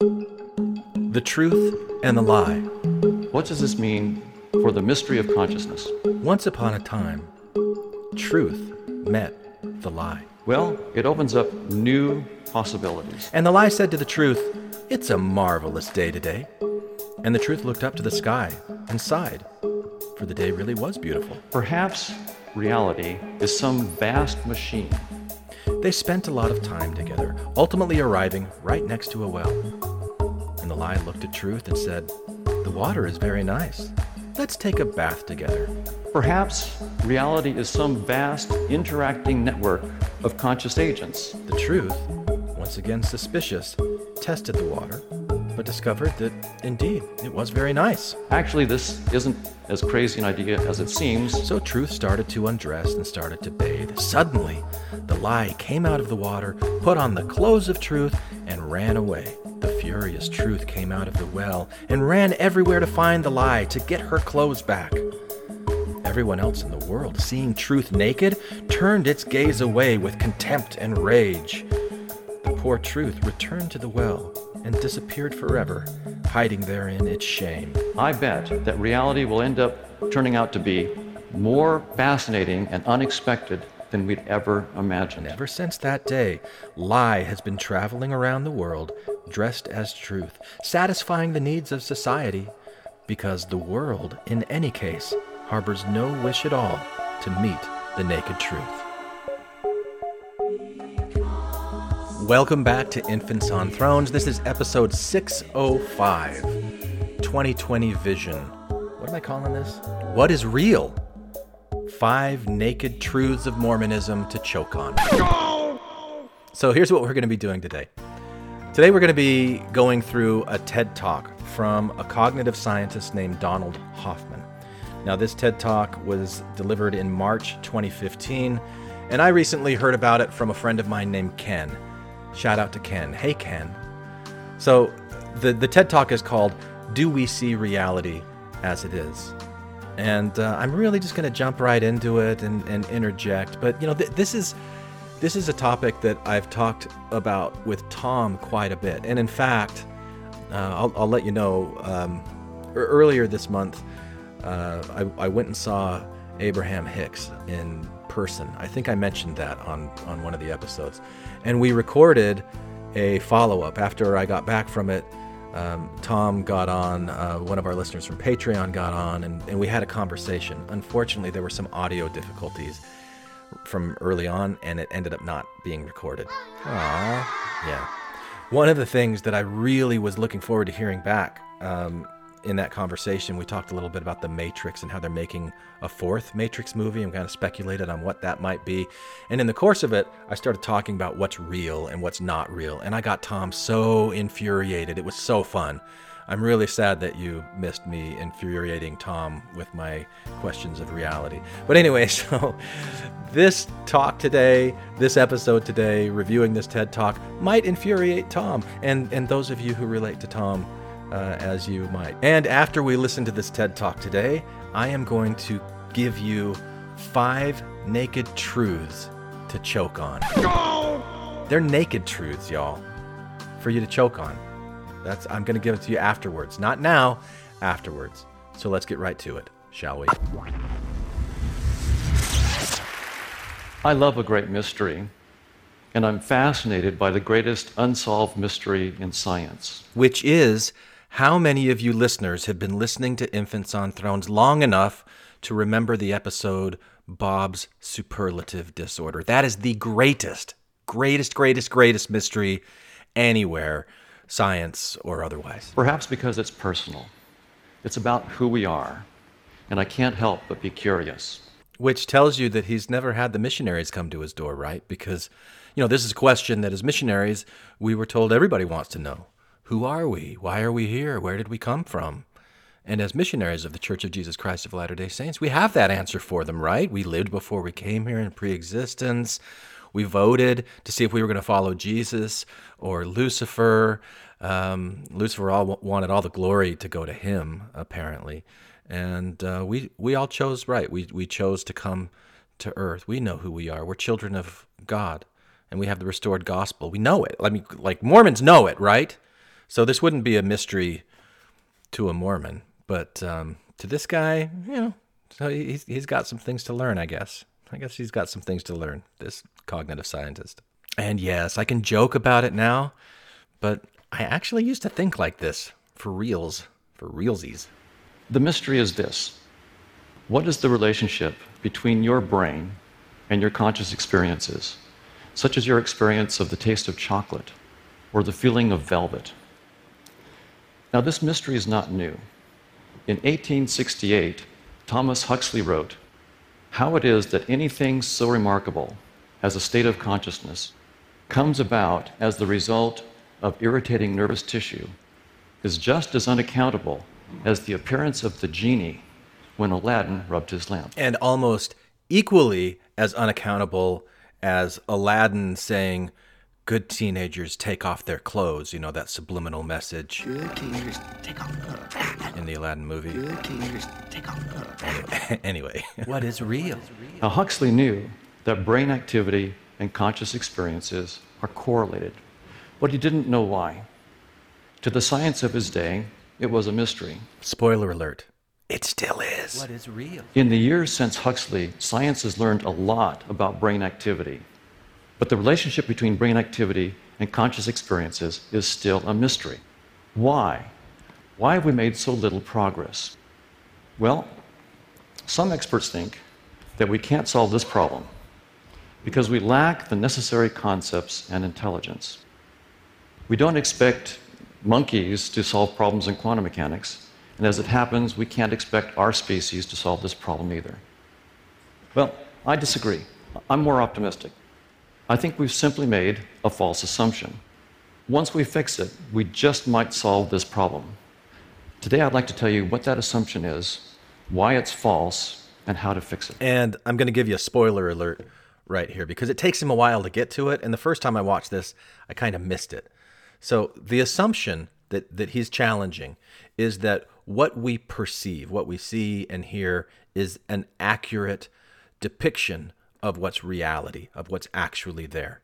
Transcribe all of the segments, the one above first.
The truth and the lie. What does this mean for the mystery of consciousness? Once upon a time, truth met the lie. Well, it opens up new possibilities. And the lie said to the truth, It's a marvelous day today. And the truth looked up to the sky and sighed, for the day really was beautiful. Perhaps reality is some vast machine. They spent a lot of time together, ultimately arriving right next to a well. And the lie looked at truth and said, The water is very nice. Let's take a bath together. Perhaps reality is some vast interacting network of conscious agents. The truth, once again suspicious, tested the water, but discovered that indeed it was very nice. Actually, this isn't as crazy an idea as it seems. So Truth started to undress and started to bathe. Suddenly, the lie came out of the water, put on the clothes of Truth, and ran away. The furious Truth came out of the well and ran everywhere to find the lie to get her clothes back. Everyone else in the world, seeing Truth naked, turned its gaze away with contempt and rage. The poor Truth returned to the well and disappeared forever, hiding therein its shame. I bet that reality will end up turning out to be more fascinating and unexpected than we'd ever imagined. And ever since that day, Lie has been traveling around the world dressed as truth, satisfying the needs of society, because the world, in any case, harbors no wish at all to meet the naked truth. Welcome back to Infants on Thrones. This is episode 605 2020 Vision. What am I calling this? What is real? Five naked truths of Mormonism to choke on. So here's what we're going to be doing today. Today we're going to be going through a TED Talk from a cognitive scientist named Donald Hoffman. Now, this TED Talk was delivered in March 2015, and I recently heard about it from a friend of mine named Ken. Shout out to Ken. Hey, Ken. So, the, the TED Talk is called Do We See Reality as It Is? And uh, I'm really just going to jump right into it and, and interject. But, you know, th- this is. This is a topic that I've talked about with Tom quite a bit. And in fact, uh, I'll, I'll, let you know um, earlier this month, uh, I, I, went and saw Abraham Hicks in person. I think I mentioned that on, on one of the episodes. And we recorded a follow up after I got back from it. Um, Tom got on, uh, one of our listeners from Patreon got on, and, and we had a conversation. Unfortunately, there were some audio difficulties from early on, and it ended up not being recorded. Aww. Yeah. One of the things that I really was looking forward to hearing back um, in that conversation, we talked a little bit about the Matrix and how they're making a fourth Matrix movie and kind of speculated on what that might be. And in the course of it, I started talking about what's real and what's not real. And I got Tom so infuriated. It was so fun. I'm really sad that you missed me infuriating Tom with my questions of reality. But anyway, so this talk today, this episode today, reviewing this TED Talk might infuriate Tom and, and those of you who relate to Tom uh, as you might. And after we listen to this TED Talk today, I am going to give you five naked truths to choke on. They're naked truths, y'all, for you to choke on. That's I'm going to give it to you afterwards. Not now, afterwards. So let's get right to it, shall we? I love a great mystery, and I'm fascinated by the greatest unsolved mystery in science, which is how many of you listeners have been listening to Infants on Thrones long enough to remember the episode Bob's Superlative Disorder? That is the greatest, greatest, greatest, greatest mystery anywhere science or otherwise? Perhaps because it's personal. It's about who we are, and I can't help but be curious. Which tells you that he's never had the missionaries come to his door, right? Because, you know, this is a question that as missionaries, we were told everybody wants to know. Who are we? Why are we here? Where did we come from? And as missionaries of the Church of Jesus Christ of Latter day Saints, we have that answer for them, right? We lived before we came here in pre existence. We voted to see if we were going to follow Jesus or Lucifer. Um, Lucifer all wanted all the glory to go to him, apparently, and uh, we we all chose right. We we chose to come to earth. We know who we are. We're children of God, and we have the restored gospel. We know it. I mean, like Mormons know it, right? So this wouldn't be a mystery to a Mormon, but um, to this guy, you know, so he's he's got some things to learn, I guess. I guess he's got some things to learn. This cognitive scientist. And yes, I can joke about it now, but I actually used to think like this for reals, for realsies. The mystery is this What is the relationship between your brain and your conscious experiences, such as your experience of the taste of chocolate or the feeling of velvet? Now, this mystery is not new. In 1868, Thomas Huxley wrote, How it is that anything so remarkable as a state of consciousness comes about as the result of irritating nervous tissue is just as unaccountable as the appearance of the genie when Aladdin rubbed his lamp. And almost equally as unaccountable as Aladdin saying, Good teenagers take off their clothes, you know, that subliminal message. Good teenagers take off In the Aladdin movie. Good teenagers take off anyway, what is real? Now, Huxley knew that brain activity and conscious experiences are correlated, but he didn't know why. To the science of his day, it was a mystery. Spoiler alert. It still is. What is real? In the years since Huxley, science has learned a lot about brain activity. But the relationship between brain activity and conscious experiences is still a mystery. Why? Why have we made so little progress? Well, some experts think that we can't solve this problem because we lack the necessary concepts and intelligence. We don't expect monkeys to solve problems in quantum mechanics, and as it happens, we can't expect our species to solve this problem either. Well, I disagree. I'm more optimistic. I think we've simply made a false assumption. Once we fix it, we just might solve this problem. Today, I'd like to tell you what that assumption is, why it's false, and how to fix it. And I'm going to give you a spoiler alert right here because it takes him a while to get to it. And the first time I watched this, I kind of missed it. So the assumption that, that he's challenging is that what we perceive, what we see and hear, is an accurate depiction of what's reality, of what's actually there.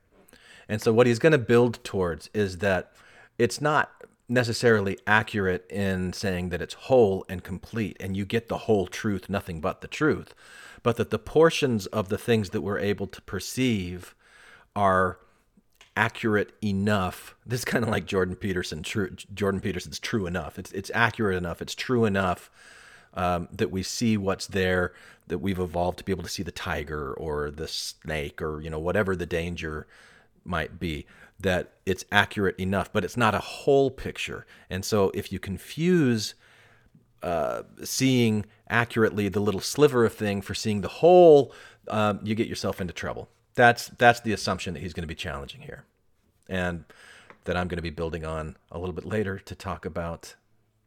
And so, what he's going to build towards is that it's not necessarily accurate in saying that it's whole and complete and you get the whole truth, nothing but the truth, but that the portions of the things that we're able to perceive are accurate enough. This is kind of like Jordan Peterson. True, Jordan Peterson's true enough. It's it's accurate enough. It's true enough um, that we see what's there, that we've evolved to be able to see the tiger or the snake or you know whatever the danger might be. That it's accurate enough, but it's not a whole picture. And so if you confuse uh, seeing accurately the little sliver of thing for seeing the whole, um, you get yourself into trouble. That's that's the assumption that he's going to be challenging here, and that I'm going to be building on a little bit later to talk about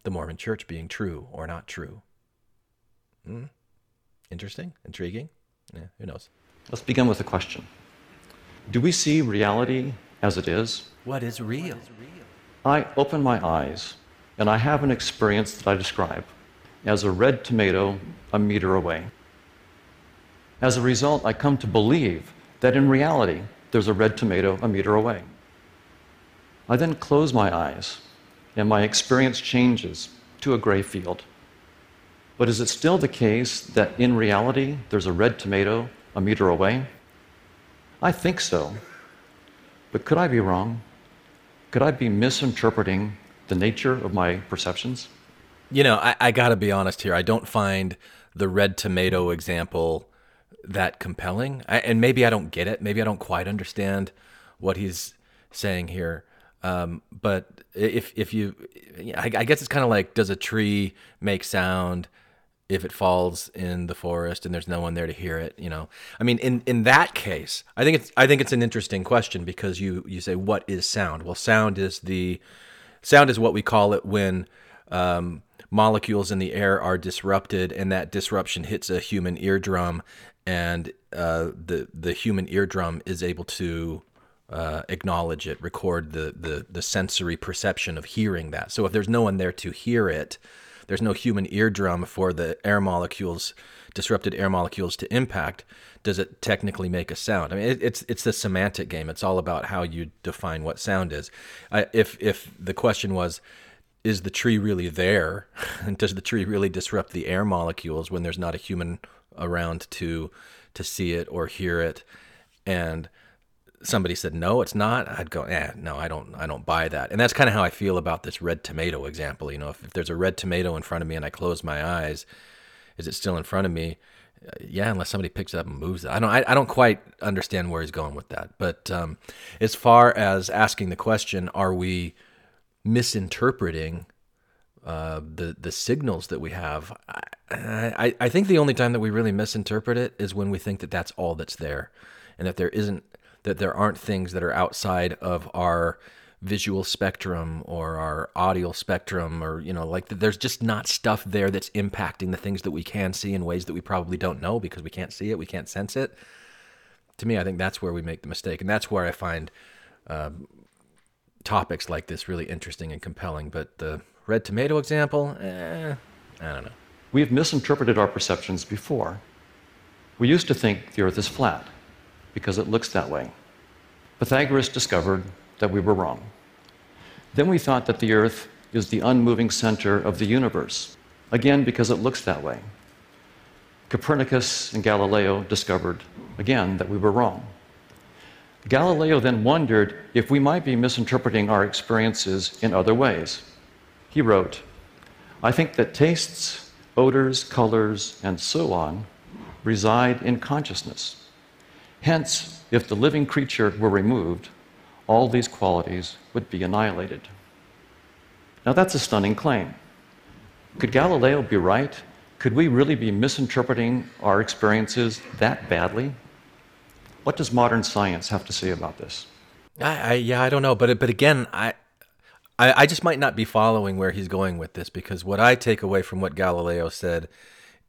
the Mormon Church being true or not true. Hmm? Interesting, intriguing. Yeah, who knows? Let's begin with a question Do we see reality as it is? What is real? I open my eyes and I have an experience that I describe as a red tomato a meter away. As a result, I come to believe that in reality, there's a red tomato a meter away. I then close my eyes, and my experience changes to a gray field. But is it still the case that in reality, there's a red tomato a meter away? I think so. But could I be wrong? Could I be misinterpreting the nature of my perceptions? You know, I, I got to be honest here. I don't find the red tomato example that compelling. I, and maybe I don't get it. Maybe I don't quite understand what he's saying here. Um, but if if you, I, I guess it's kind of like, does a tree make sound if it falls in the forest and there's no one there to hear it? You know, I mean, in in that case, I think it's I think it's an interesting question because you you say what is sound? Well, sound is the sound is what we call it when um, molecules in the air are disrupted and that disruption hits a human eardrum and uh, the the human eardrum is able to uh, acknowledge it, record the, the the sensory perception of hearing that. So if there's no one there to hear it, there's no human eardrum for the air molecules, disrupted air molecules to impact, does it technically make a sound? I mean, it, it's it's the semantic game. It's all about how you define what sound is. I, if if the question was, is the tree really there? and does the tree really disrupt the air molecules when there's not a human around to to see it or hear it? And somebody said no it's not i'd go eh no i don't i don't buy that. And that's kind of how i feel about this red tomato example you know if, if there's a red tomato in front of me and i close my eyes is it still in front of me? Uh, yeah unless somebody picks it up and moves it. I don't I, I don't quite understand where he's going with that but um, as far as asking the question are we misinterpreting uh, the the signals that we have I, I i think the only time that we really misinterpret it is when we think that that's all that's there and that there isn't that there aren't things that are outside of our visual spectrum or our audio spectrum or you know like there's just not stuff there that's impacting the things that we can see in ways that we probably don't know because we can't see it we can't sense it. To me i think that's where we make the mistake and that's where i find um, topics like this really interesting and compelling but the red tomato example eh, i don't know. We've misinterpreted our perceptions before. We used to think the earth is flat because it looks that way. Pythagoras discovered that we were wrong. Then we thought that the earth is the unmoving center of the universe, again because it looks that way. Copernicus and Galileo discovered, again, that we were wrong. Galileo then wondered if we might be misinterpreting our experiences in other ways. He wrote, I think that tastes, odors, colors, and so on reside in consciousness. Hence, if the living creature were removed, all these qualities would be annihilated. Now, that's a stunning claim. Could Galileo be right? Could we really be misinterpreting our experiences that badly? What does modern science have to say about this? I, I yeah, I don't know, but but again, I, I I just might not be following where he's going with this because what I take away from what Galileo said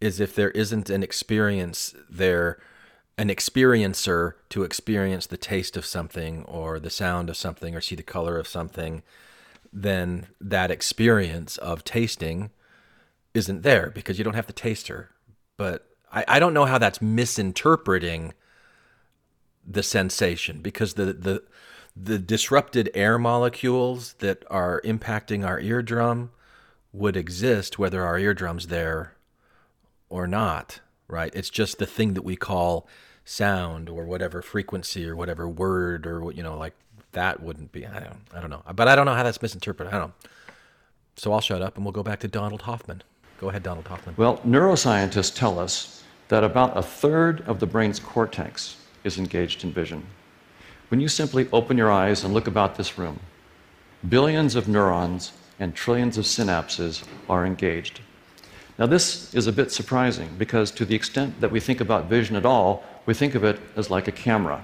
is if there isn't an experience there, an experiencer to experience the taste of something or the sound of something or see the color of something, then that experience of tasting isn't there because you don't have the taster. But I, I don't know how that's misinterpreting the sensation because the the the disrupted air molecules that are impacting our eardrum would exist whether our eardrum's there or not right it's just the thing that we call sound or whatever frequency or whatever word or you know like that wouldn't be i don't i don't know but i don't know how that's misinterpreted i don't so i'll shut up and we'll go back to donald hoffman go ahead donald hoffman Well, neuroscientists tell us that about a third of the brain's cortex is engaged in vision. When you simply open your eyes and look about this room, billions of neurons and trillions of synapses are engaged. Now, this is a bit surprising because, to the extent that we think about vision at all, we think of it as like a camera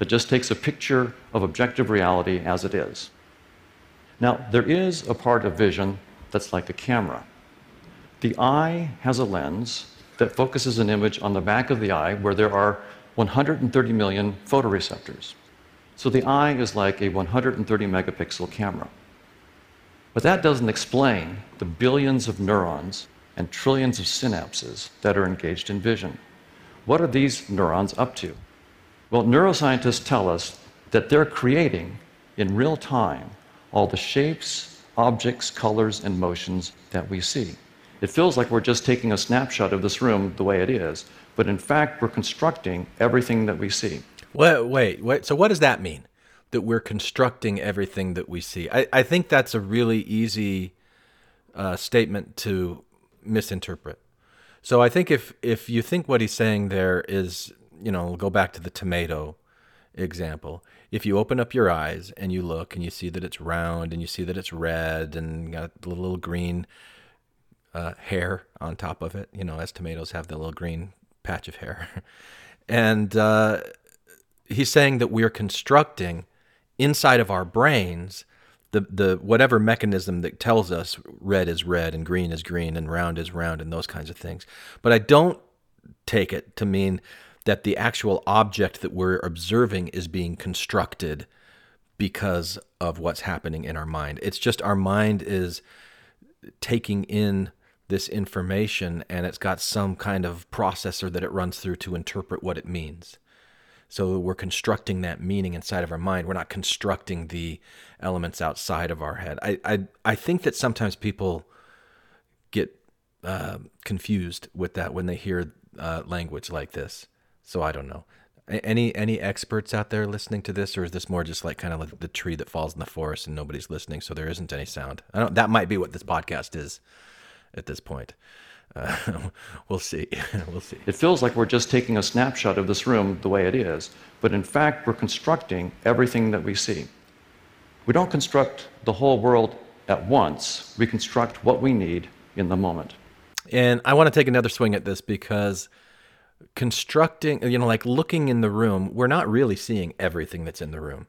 that just takes a picture of objective reality as it is. Now, there is a part of vision that's like a camera. The eye has a lens that focuses an image on the back of the eye where there are 130 million photoreceptors. So the eye is like a 130 megapixel camera. But that doesn't explain the billions of neurons and trillions of synapses that are engaged in vision. What are these neurons up to? Well, neuroscientists tell us that they're creating in real time all the shapes, objects, colors, and motions that we see. It feels like we're just taking a snapshot of this room the way it is, but in fact, we're constructing everything that we see. Wait, wait, wait. So what does that mean? That we're constructing everything that we see? I, I think that's a really easy uh, statement to misinterpret. So I think if if you think what he's saying there is, you know, go back to the tomato example. If you open up your eyes and you look and you see that it's round and you see that it's red and got the little green uh, hair on top of it, you know, as tomatoes have the little green patch of hair. And uh, he's saying that we're constructing inside of our brains the, the whatever mechanism that tells us red is red and green is green and round is round and those kinds of things. But I don't take it to mean that the actual object that we're observing is being constructed because of what's happening in our mind. It's just our mind is taking in this information and it's got some kind of processor that it runs through to interpret what it means. So we're constructing that meaning inside of our mind. We're not constructing the elements outside of our head. I I, I think that sometimes people get uh, confused with that when they hear uh, language like this. So I don't know. Any any experts out there listening to this, or is this more just like kind of like the tree that falls in the forest and nobody's listening, so there isn't any sound? I don't. That might be what this podcast is at this point. Uh, we'll see. we'll see. It feels like we're just taking a snapshot of this room the way it is, but in fact, we're constructing everything that we see. We don't construct the whole world at once. We construct what we need in the moment. And I want to take another swing at this because constructing, you know, like looking in the room, we're not really seeing everything that's in the room,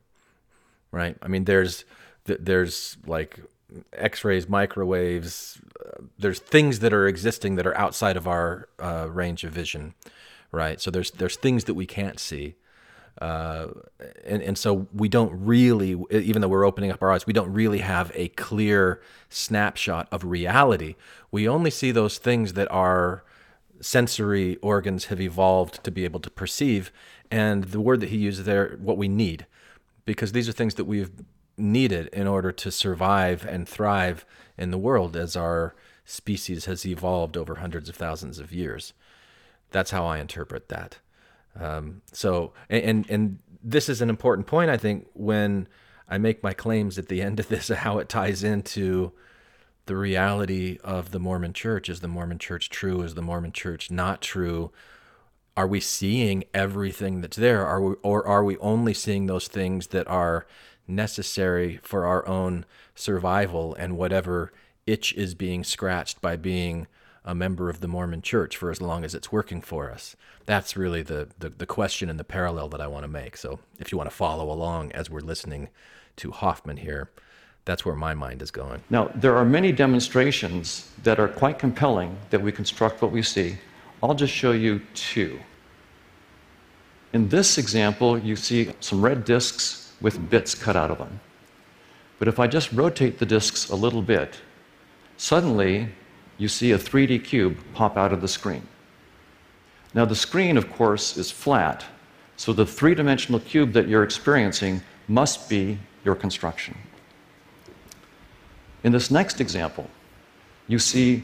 right? I mean, there's there's like X-rays, microwaves. Uh, there's things that are existing that are outside of our uh, range of vision, right? So there's there's things that we can't see. Uh, and, and so we don't really, even though we're opening up our eyes, we don't really have a clear snapshot of reality. We only see those things that our sensory organs have evolved to be able to perceive. And the word that he uses there, what we need, because these are things that we've needed in order to survive and thrive in the world as our species has evolved over hundreds of thousands of years. That's how I interpret that. Um, so, and and this is an important point, I think, when I make my claims at the end of this, how it ties into the reality of the Mormon church. Is the Mormon church true? Is the Mormon church not true? Are we seeing everything that's there? Are we, or are we only seeing those things that are necessary for our own survival and whatever itch is being scratched by being a member of the Mormon church for as long as it's working for us? That's really the, the, the question and the parallel that I want to make. So if you want to follow along as we're listening to Hoffman here, that's where my mind is going. Now, there are many demonstrations that are quite compelling that we construct what we see. I'll just show you two. In this example, you see some red discs with bits cut out of them. But if I just rotate the discs a little bit, suddenly you see a 3D cube pop out of the screen. Now, the screen, of course, is flat, so the three dimensional cube that you're experiencing must be your construction. In this next example, you see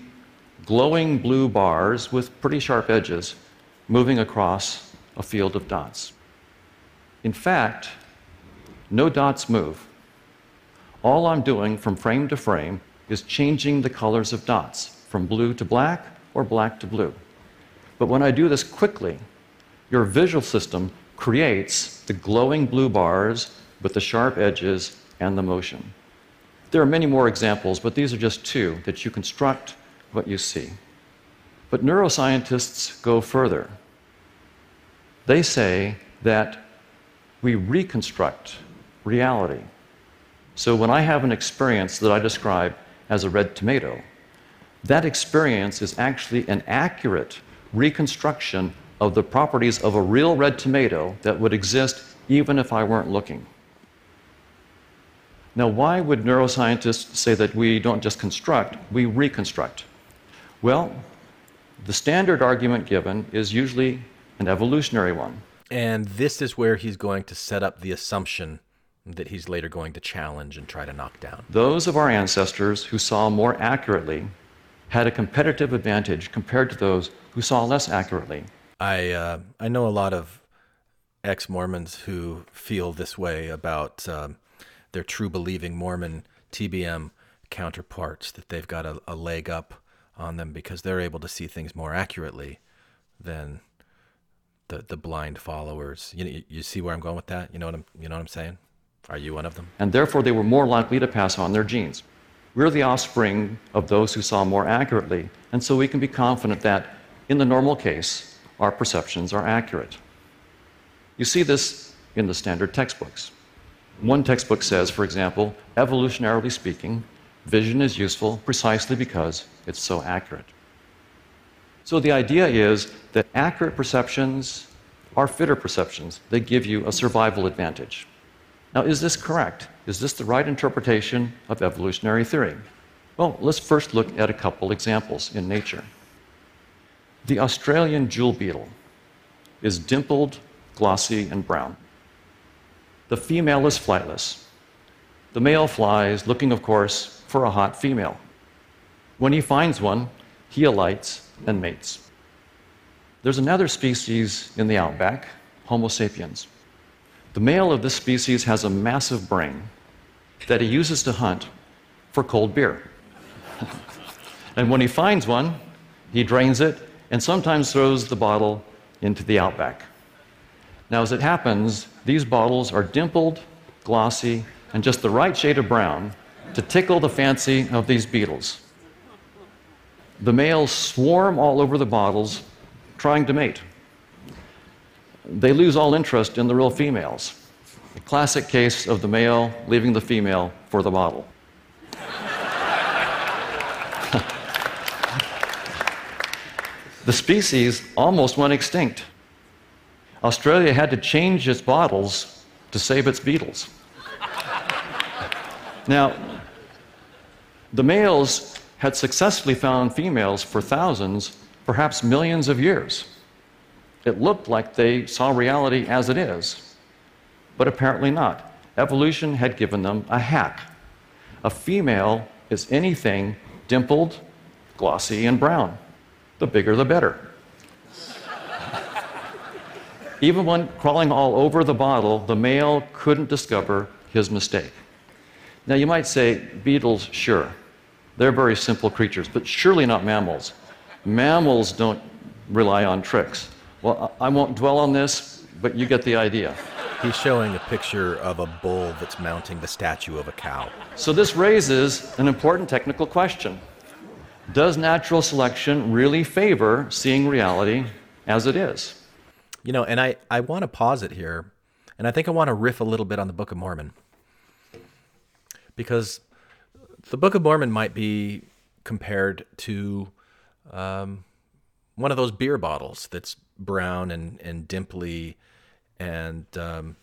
glowing blue bars with pretty sharp edges moving across a field of dots. In fact, no dots move. All I'm doing from frame to frame is changing the colors of dots from blue to black or black to blue. But when I do this quickly, your visual system creates the glowing blue bars with the sharp edges and the motion. There are many more examples, but these are just two that you construct what you see. But neuroscientists go further. They say that we reconstruct reality. So when I have an experience that I describe as a red tomato, that experience is actually an accurate reconstruction of the properties of a real red tomato that would exist even if I weren't looking. Now, why would neuroscientists say that we don't just construct, we reconstruct? Well, the standard argument given is usually an evolutionary one. And this is where he's going to set up the assumption that he's later going to challenge and try to knock down. Those of our ancestors who saw more accurately had a competitive advantage compared to those who saw less accurately. I, uh, I know a lot of ex Mormons who feel this way about. Um, their true believing Mormon TBM counterparts that they've got a, a leg up on them because they're able to see things more accurately than the the blind followers. You you see where I'm going with that? You know what I'm you know what I'm saying? Are you one of them? And therefore they were more likely to pass on their genes. We're the offspring of those who saw more accurately, and so we can be confident that in the normal case our perceptions are accurate. You see this in the standard textbooks. One textbook says, for example, evolutionarily speaking, vision is useful precisely because it's so accurate. So the idea is that accurate perceptions are fitter perceptions. They give you a survival advantage. Now, is this correct? Is this the right interpretation of evolutionary theory? Well, let's first look at a couple examples in nature. The Australian jewel beetle is dimpled, glossy, and brown. The female is flightless. The male flies, looking, of course, for a hot female. When he finds one, he alights and mates. There's another species in the outback, Homo sapiens. The male of this species has a massive brain that he uses to hunt for cold beer. and when he finds one, he drains it and sometimes throws the bottle into the outback. Now, as it happens, these bottles are dimpled, glossy, and just the right shade of brown to tickle the fancy of these beetles. The males swarm all over the bottles trying to mate. They lose all interest in the real females. A classic case of the male leaving the female for the bottle. the species almost went extinct. Australia had to change its bottles to save its beetles. now, the males had successfully found females for thousands, perhaps millions of years. It looked like they saw reality as it is, but apparently not. Evolution had given them a hack. A female is anything dimpled, glossy, and brown. The bigger, the better. Even when crawling all over the bottle, the male couldn't discover his mistake. Now, you might say, beetles, sure. They're very simple creatures, but surely not mammals. Mammals don't rely on tricks. Well, I won't dwell on this, but you get the idea. He's showing a picture of a bull that's mounting the statue of a cow. So, this raises an important technical question Does natural selection really favor seeing reality as it is? You know, and I, I want to pause it here, and I think I want to riff a little bit on the Book of Mormon. Because the Book of Mormon might be compared to um, one of those beer bottles that's brown and, and dimply and um,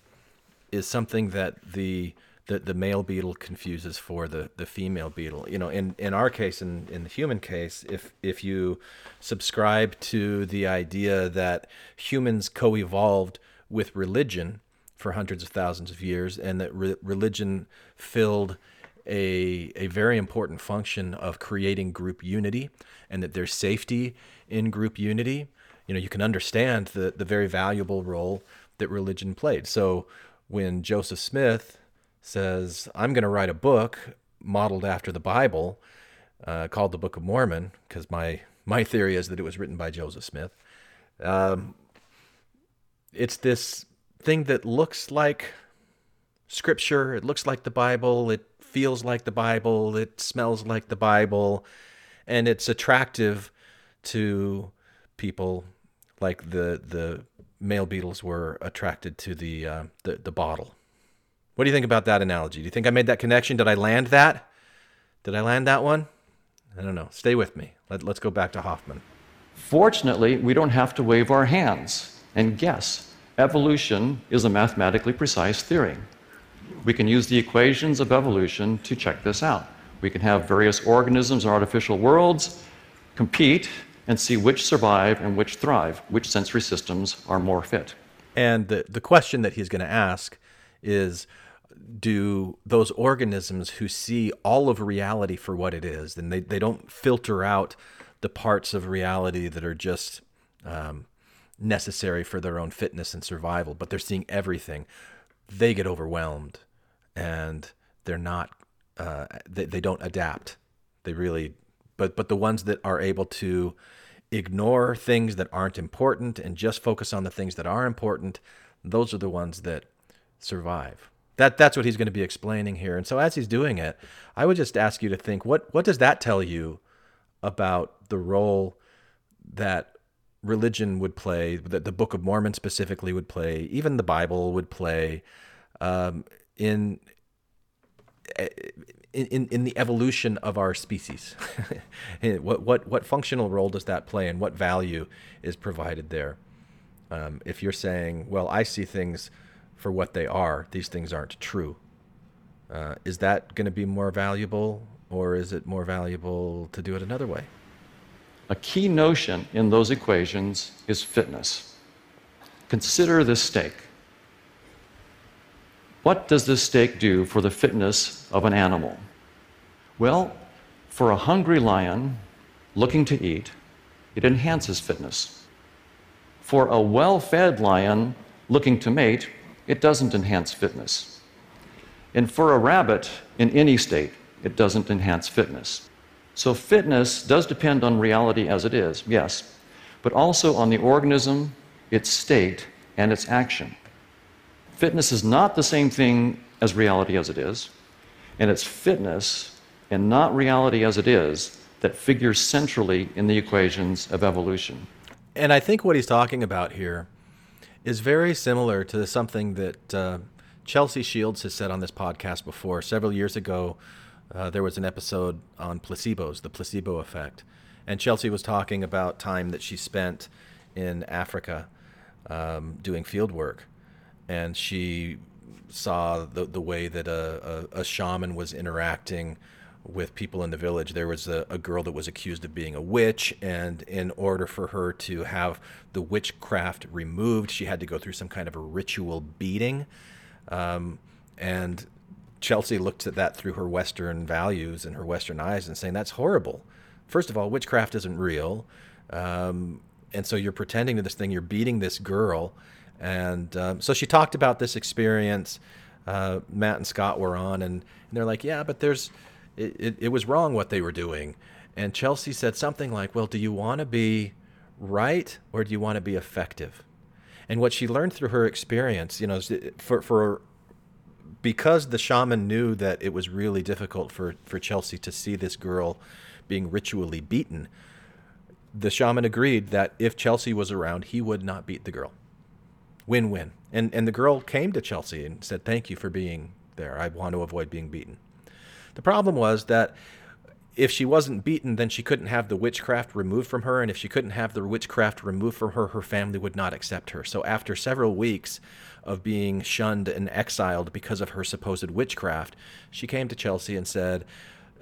is something that the, the the male beetle confuses for the, the female beetle. You know, in, in our case, in, in the human case, if if you subscribe to the idea that humans co-evolved with religion for hundreds of thousands of years, and that re- religion filled a, a very important function of creating group unity and that there's safety in group unity, you know, you can understand the, the very valuable role that religion played. So when Joseph Smith says, I'm going to write a book modeled after the Bible uh, called the Book of Mormon, because my, my theory is that it was written by Joseph Smith, um, it's this thing that looks like scripture, it looks like the Bible, it feels like the Bible, it smells like the Bible, and it's attractive to people like the the male beetles were attracted to the uh, the, the bottle. What do you think about that analogy? Do you think I made that connection? Did I land that? Did I land that one? I don't know. Stay with me. Let, let's go back to Hoffman. Fortunately, we don't have to wave our hands and guess. Evolution is a mathematically precise theory. We can use the equations of evolution to check this out. We can have various organisms or artificial worlds compete and see which survive and which thrive, which sensory systems are more fit. And the, the question that he's going to ask is do those organisms who see all of reality for what it is, and they, they don't filter out the parts of reality that are just um, necessary for their own fitness and survival, but they're seeing everything, they get overwhelmed and they're not, uh, they, they don't adapt. They really, but, but the ones that are able to ignore things that aren't important and just focus on the things that are important, those are the ones that survive. That that's what he's going to be explaining here. And so as he's doing it, I would just ask you to think what what does that tell you about the role that religion would play, that the Book of Mormon specifically would play, even the Bible would play um, in in, in the evolution of our species. what, what, what functional role does that play and what value is provided there? Um, if you're saying, well, I see things for what they are, these things aren't true, uh, is that going to be more valuable or is it more valuable to do it another way? A key notion in those equations is fitness. Consider this steak. What does this steak do for the fitness of an animal? Well, for a hungry lion looking to eat, it enhances fitness. For a well fed lion looking to mate, it doesn't enhance fitness. And for a rabbit in any state, it doesn't enhance fitness. So, fitness does depend on reality as it is, yes, but also on the organism, its state, and its action. Fitness is not the same thing as reality as it is, and it's fitness and not reality as it is that figures centrally in the equations of evolution. And I think what he's talking about here is very similar to something that uh, Chelsea Shields has said on this podcast before. Several years ago, uh, there was an episode on placebos, the placebo effect. And Chelsea was talking about time that she spent in Africa um, doing field work. And she saw the, the way that a, a, a shaman was interacting with people in the village. There was a, a, girl that was accused of being a witch, and in order for her to have the witchcraft removed, she had to go through some kind of a ritual beating. Um, and Chelsea looked at that through her Western values and her Western eyes and saying, that's horrible. First of all, witchcraft isn't real. Um, and so you're pretending to this thing, you're beating this girl. And um, so she talked about this experience. Uh, Matt and Scott were on, and, and they're like, yeah, but there's, it, it, it was wrong what they were doing. And Chelsea said something like, well, do you want to be right or do you want to be effective? And what she learned through her experience, you know, for, for because the shaman knew that it was really difficult for, for Chelsea to see this girl being ritually beaten, the shaman agreed that if Chelsea was around, he would not beat the girl. Win win. And, and the girl came to Chelsea and said, Thank you for being there. I want to avoid being beaten. The problem was that if she wasn't beaten, then she couldn't have the witchcraft removed from her. And if she couldn't have the witchcraft removed from her, her family would not accept her. So after several weeks of being shunned and exiled because of her supposed witchcraft, she came to Chelsea and said,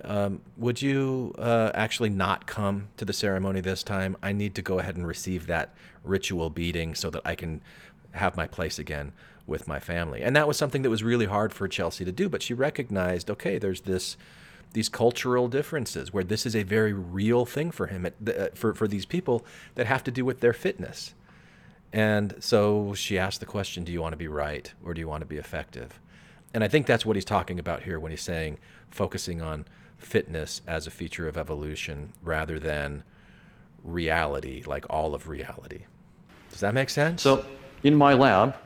um, Would you uh, actually not come to the ceremony this time? I need to go ahead and receive that ritual beating so that I can have my place again with my family. And that was something that was really hard for Chelsea to do, but she recognized okay, there's this these cultural differences where this is a very real thing for him uh, for for these people that have to do with their fitness. And so she asked the question, do you want to be right or do you want to be effective? And I think that's what he's talking about here when he's saying focusing on fitness as a feature of evolution rather than reality, like all of reality. Does that make sense? So, in my lab,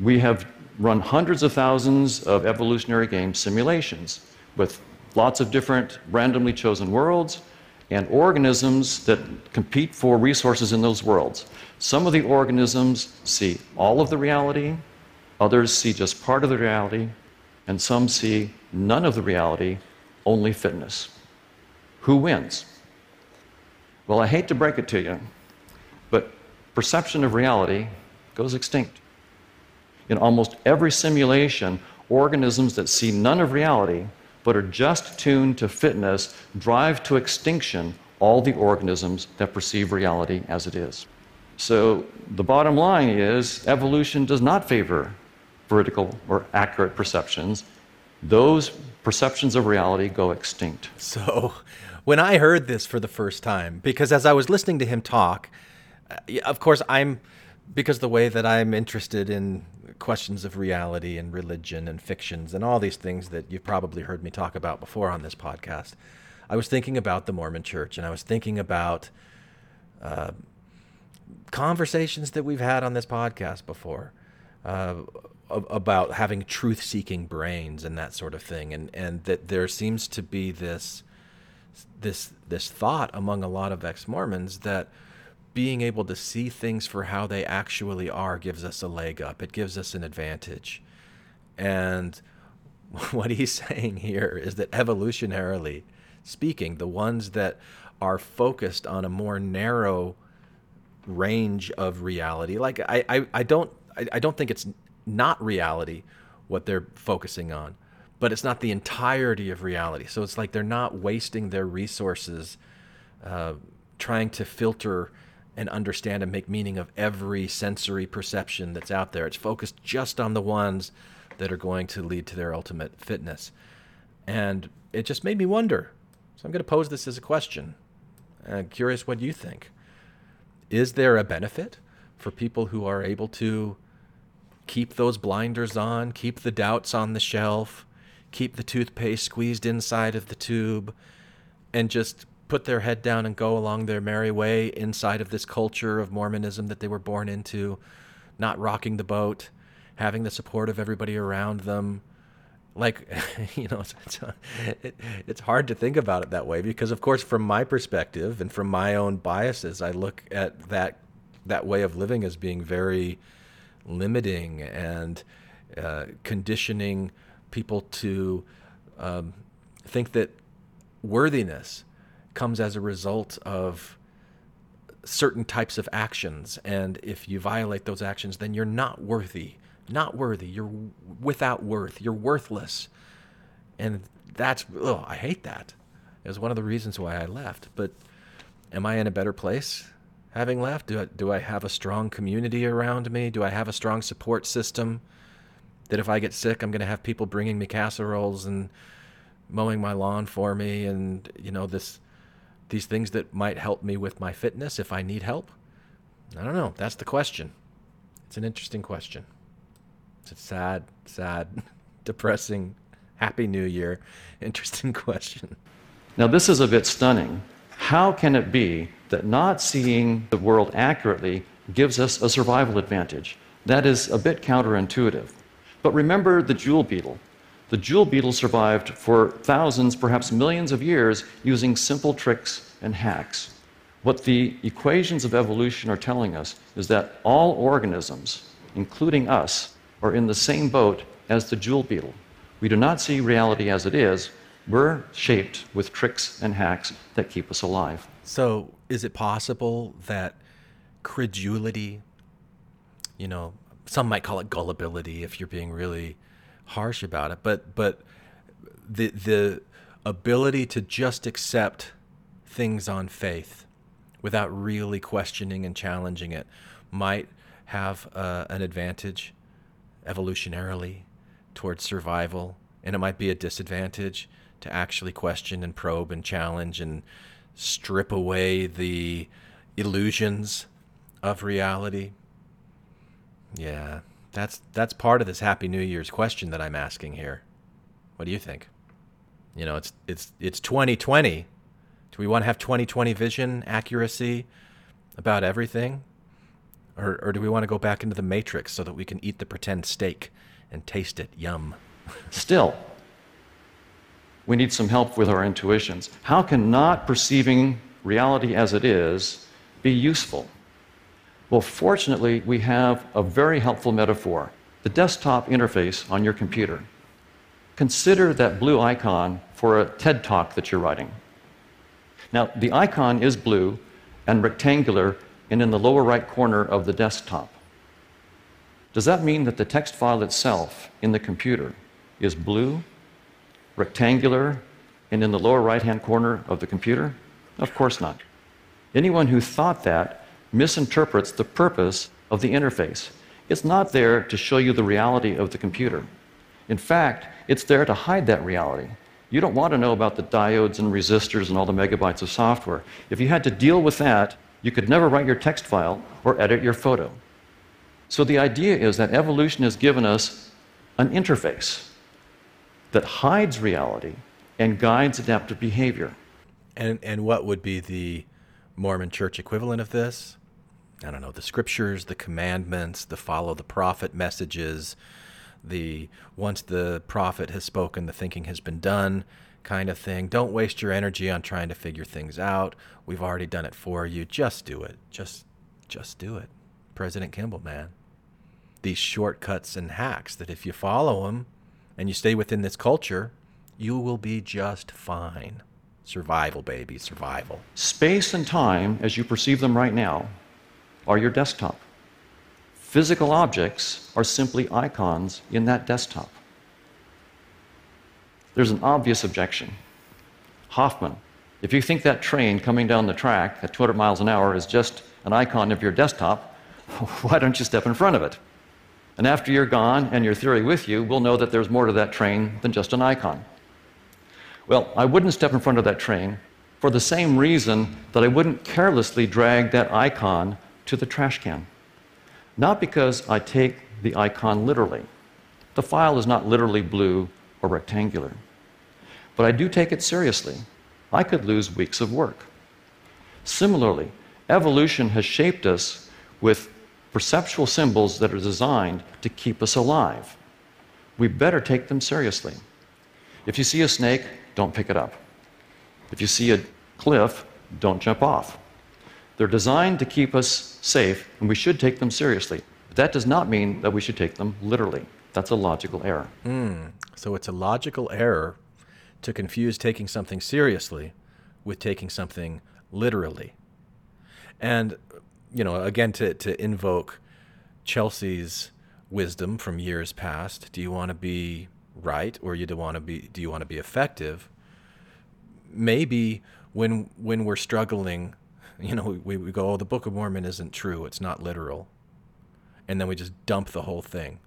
we have run hundreds of thousands of evolutionary game simulations with lots of different randomly chosen worlds and organisms that compete for resources in those worlds. Some of the organisms see all of the reality, others see just part of the reality, and some see none of the reality, only fitness. Who wins? Well, I hate to break it to you, but perception of reality goes extinct. In almost every simulation, organisms that see none of reality but are just tuned to fitness drive to extinction all the organisms that perceive reality as it is. So the bottom line is evolution does not favor veridical or accurate perceptions. Those perceptions of reality go extinct. So when I heard this for the first time, because as I was listening to him talk, uh, of course, I'm because the way that I'm interested in questions of reality and religion and fictions and all these things that you've probably heard me talk about before on this podcast, I was thinking about the Mormon Church and I was thinking about uh, conversations that we've had on this podcast before. Uh, about having truth-seeking brains and that sort of thing, and and that there seems to be this this this thought among a lot of ex-Mormons that being able to see things for how they actually are gives us a leg up. It gives us an advantage. And what he's saying here is that evolutionarily speaking, the ones that are focused on a more narrow range of reality, like I, I, I don't I, I don't think it's not reality what they're focusing on, but it's not the entirety of reality. So it's like they're not wasting their resources uh, trying to filter and understand and make meaning of every sensory perception that's out there. It's focused just on the ones that are going to lead to their ultimate fitness. And it just made me wonder. So I'm going to pose this as a question. I'm curious what you think. Is there a benefit for people who are able to keep those blinders on, keep the doubts on the shelf, keep the toothpaste squeezed inside of the tube, and just put their head down and go along their merry way inside of this culture of Mormonism that they were born into, not rocking the boat, having the support of everybody around them. Like, you know, it's, it's, it, it's hard to think about it that way because, of course, from my perspective and from my own biases, I look at that that way of living as being very limiting and uh, conditioning people to um, think that worthiness comes as a result of certain types of actions. And if you violate those actions, then you're not worthy. Not worthy. You're without worth. You're worthless. And that's, oh, I hate that. It was one of the reasons why I left. But am I in a better place having left? Do I, do I have a strong community around me? Do I have a strong support system that if I get sick, I'm going to have people bringing me casseroles and mowing my lawn for me and, you know, this these things that might help me with my fitness if I need help? I don't know. That's the question. It's an interesting question. It's a sad, sad, depressing, happy new year. Interesting question. Now, this is a bit stunning. How can it be that not seeing the world accurately gives us a survival advantage? That is a bit counterintuitive. But remember the jewel beetle. The jewel beetle survived for thousands, perhaps millions of years using simple tricks and hacks. What the equations of evolution are telling us is that all organisms, including us, are in the same boat as the jewel beetle. We do not see reality as it is. We're shaped with tricks and hacks that keep us alive. So, is it possible that credulity, you know, some might call it gullibility if you're being really harsh about it, but but the the ability to just accept things on faith without really questioning and challenging it might have uh, an advantage evolutionarily towards survival, and it might be a disadvantage to actually question and probe and challenge and strip away the illusions of reality. Yeah, that's that's part of this Happy New Year's question that I'm asking here. What do you think? You know, it's it's it's 2020. Do we want to have 2020 vision, accuracy about everything? Or or do we want to go back into the matrix so that we can eat the pretend steak and taste it yum? Still, we need some help with our intuitions. How can not perceiving reality as it is be useful? Well, fortunately, we have a very helpful metaphor the desktop interface on your computer. Consider that blue icon for a TED talk that you're writing. Now, the icon is blue and rectangular and in the lower right corner of the desktop. Does that mean that the text file itself in the computer is blue, rectangular, and in the lower right hand corner of the computer? Of course not. Anyone who thought that misinterprets the purpose of the interface. It's not there to show you the reality of the computer. In fact, it's there to hide that reality. You don't want to know about the diodes and resistors and all the megabytes of software. If you had to deal with that, you could never write your text file or edit your photo. So the idea is that evolution has given us an interface that hides reality and guides adaptive behavior. And and what would be the Mormon church equivalent of this? I don't know, the scriptures, the commandments, the follow the prophet messages, the once the prophet has spoken, the thinking has been done kind of thing. Don't waste your energy on trying to figure things out. We've already done it for you. Just do it. Just just do it. President Kimball, man. These shortcuts and hacks that if you follow them and you stay within this culture, you will be just fine. Survival, baby, survival. Space and time, as you perceive them right now, are your desktop. Physical objects are simply icons in that desktop. there's an obvious objection. Hoffman, if you think that train coming down the track at 200 miles an hour is just an icon of your desktop, why don't you step in front of it? And after you're gone and your theory with you, we'll know that there's more to that train than just an icon. Well, I wouldn't step in front of that train for the same reason that I wouldn't carelessly drag that icon to the trash can. Not because I take the icon literally. The file is not literally blue or rectangular. But I do take it seriously. I could lose weeks of work. Similarly, evolution has shaped us with perceptual symbols that are designed to keep us alive. We better take them seriously. If you see a snake, don't pick it up. If you see a cliff, don't jump off. They're designed to keep us safe, and we should take them seriously. But that does not mean that we should take them literally. That's a logical error. Mm. So it's a logical error to confuse taking something seriously with taking something literally. And, you know, again, to, to invoke Chelsea's wisdom from years past, do you want to be right or you do want to be do you want to be effective? Maybe when when we're struggling, you know, we, we go, oh, the Book of Mormon isn't true, it's not literal. And then we just dump the whole thing.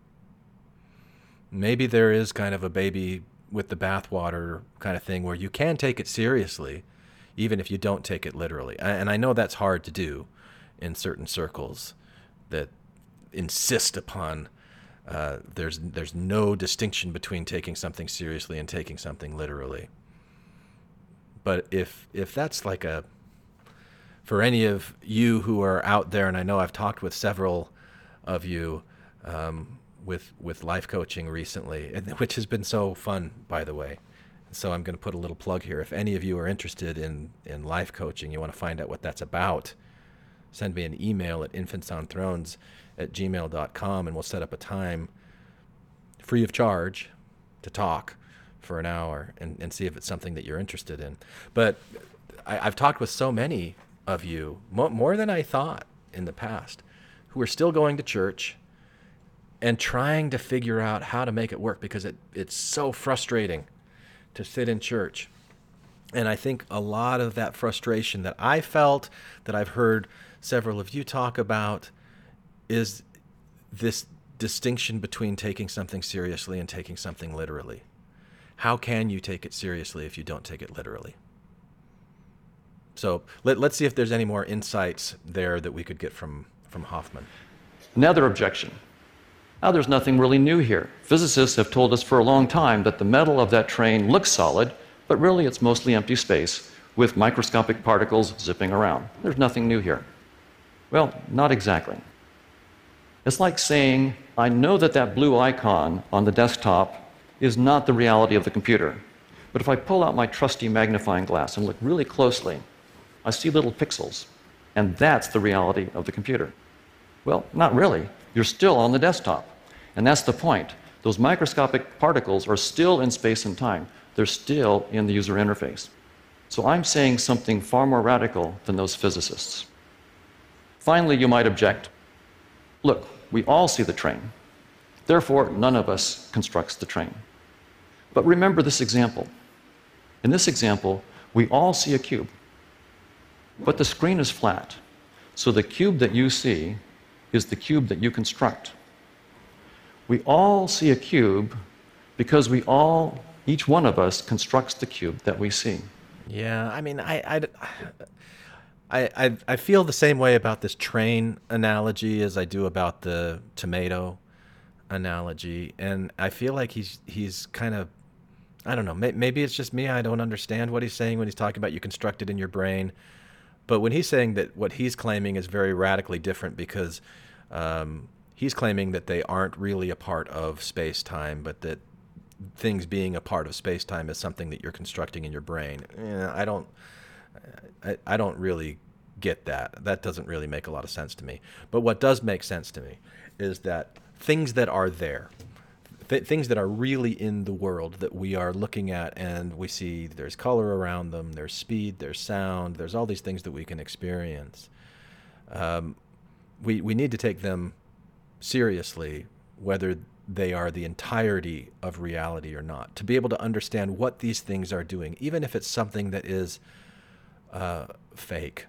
Maybe there is kind of a baby with the bathwater kind of thing where you can take it seriously, even if you don't take it literally. And I know that's hard to do in certain circles that insist upon uh, there's there's no distinction between taking something seriously and taking something literally. But if if that's like a for any of you who are out there, and I know I've talked with several of you um, with with life coaching recently, which has been so fun, by the way. So I'm going to put a little plug here. If any of you are interested in in life coaching, you want to find out what that's about, send me an email at infantsonthrones at gmail.com and we'll set up a time free of charge to talk for an hour and, and see if it's something that you're interested in. But I, have talked with so many of you, mo- more than I thought in the past, who are still going to church and trying to figure out how to make it work because it, it's so frustrating to sit in church. And I think a lot of that frustration that I felt, that I've heard several of you talk about, is this distinction between taking something seriously and taking something literally. How can you take it seriously if you don't take it literally? So let, us see if there's any more insights there that we could get from, from Hoffman. Another objection. Now, there's nothing really new here. Physicists have told us for a long time that the metal of that train looks solid, but really it's mostly empty space with microscopic particles zipping around. There's nothing new here. Well, not exactly. It's like saying, I know that that blue icon on the desktop is not the reality of the computer. But if I pull out my trusty magnifying glass and look really closely, I see little pixels. And that's the reality of the computer. Well, not really. You're still on the desktop. And that's the point. Those microscopic particles are still in space and time, they're still in the user interface. So I'm saying something far more radical than those physicists. Finally, you might object Look, we all see the train. Therefore, none of us constructs the train. But remember this example. In this example, we all see a cube. But the screen is flat. So the cube that you see is the cube that you construct. We all see a cube because we all, each one of us, constructs the cube that we see. Yeah, I mean, I, I, I, I, I feel the same way about this train analogy as I do about the tomato analogy, and I feel like he's he's kind of I don't know maybe it's just me I don't understand what he's saying when he's talking about you construct it in your brain, but when he's saying that what he's claiming is very radically different because um, he's claiming that they aren't really a part of space time, but that things being a part of space time is something that you're constructing in your brain. I don't. I, I don't really get that. That doesn't really make a lot of sense to me. But what does make sense to me is that things that are there, th- things that are really in the world that we are looking at and we see there's color around them, there's speed, there's sound, there's all these things that we can experience. Um, we, we need to take them seriously, whether they are the entirety of reality or not. To be able to understand what these things are doing, even if it's something that is uh, fake,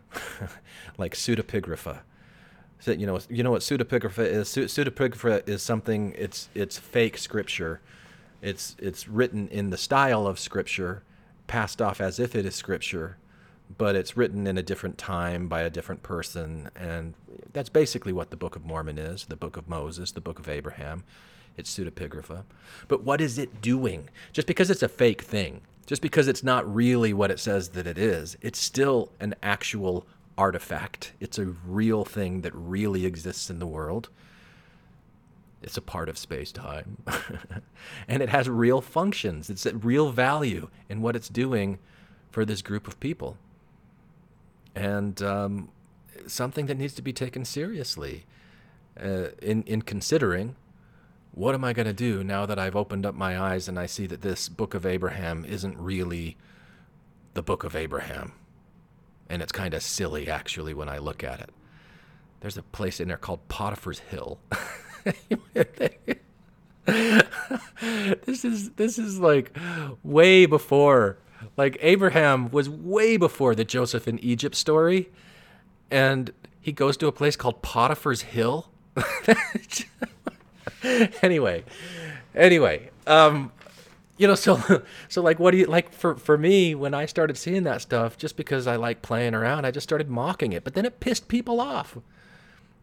like pseudepigrapha. So, you know, you know what pseudepigrapha is. Pseudepigrapha is something. It's it's fake scripture. It's it's written in the style of scripture, passed off as if it is scripture, but it's written in a different time by a different person, and that's basically what the Book of Mormon is. The Book of Moses, the Book of Abraham. It's pseudepigrapha. But what is it doing? Just because it's a fake thing, just because it's not really what it says that it is, it's still an actual artifact. It's a real thing that really exists in the world. It's a part of space time. and it has real functions. It's a real value in what it's doing for this group of people. And um, something that needs to be taken seriously uh, in, in considering what am I going to do now that I've opened up my eyes and I see that this book of Abraham isn't really the book of Abraham? And it's kind of silly, actually, when I look at it. There's a place in there called Potiphar's Hill. this is this is like way before like Abraham was way before the Joseph in Egypt story and he goes to a place called Potiphar's Hill anyway, anyway, um, you know, so so like, what do you like for for me when I started seeing that stuff? Just because I like playing around, I just started mocking it. But then it pissed people off.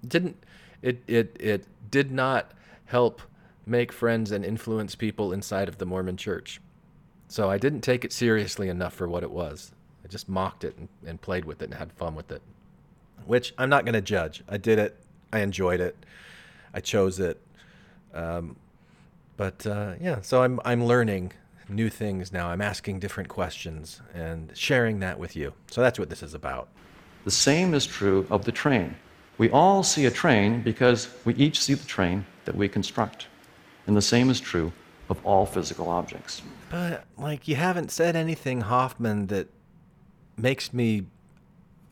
It didn't it it it did not help make friends and influence people inside of the Mormon Church. So I didn't take it seriously enough for what it was. I just mocked it and, and played with it and had fun with it. Which I'm not going to judge. I did it. I enjoyed it. I chose it. Um, but uh, yeah, so I'm I'm learning new things now. I'm asking different questions and sharing that with you. So that's what this is about. The same is true of the train. We all see a train because we each see the train that we construct. And the same is true of all physical objects. But like you haven't said anything Hoffman that makes me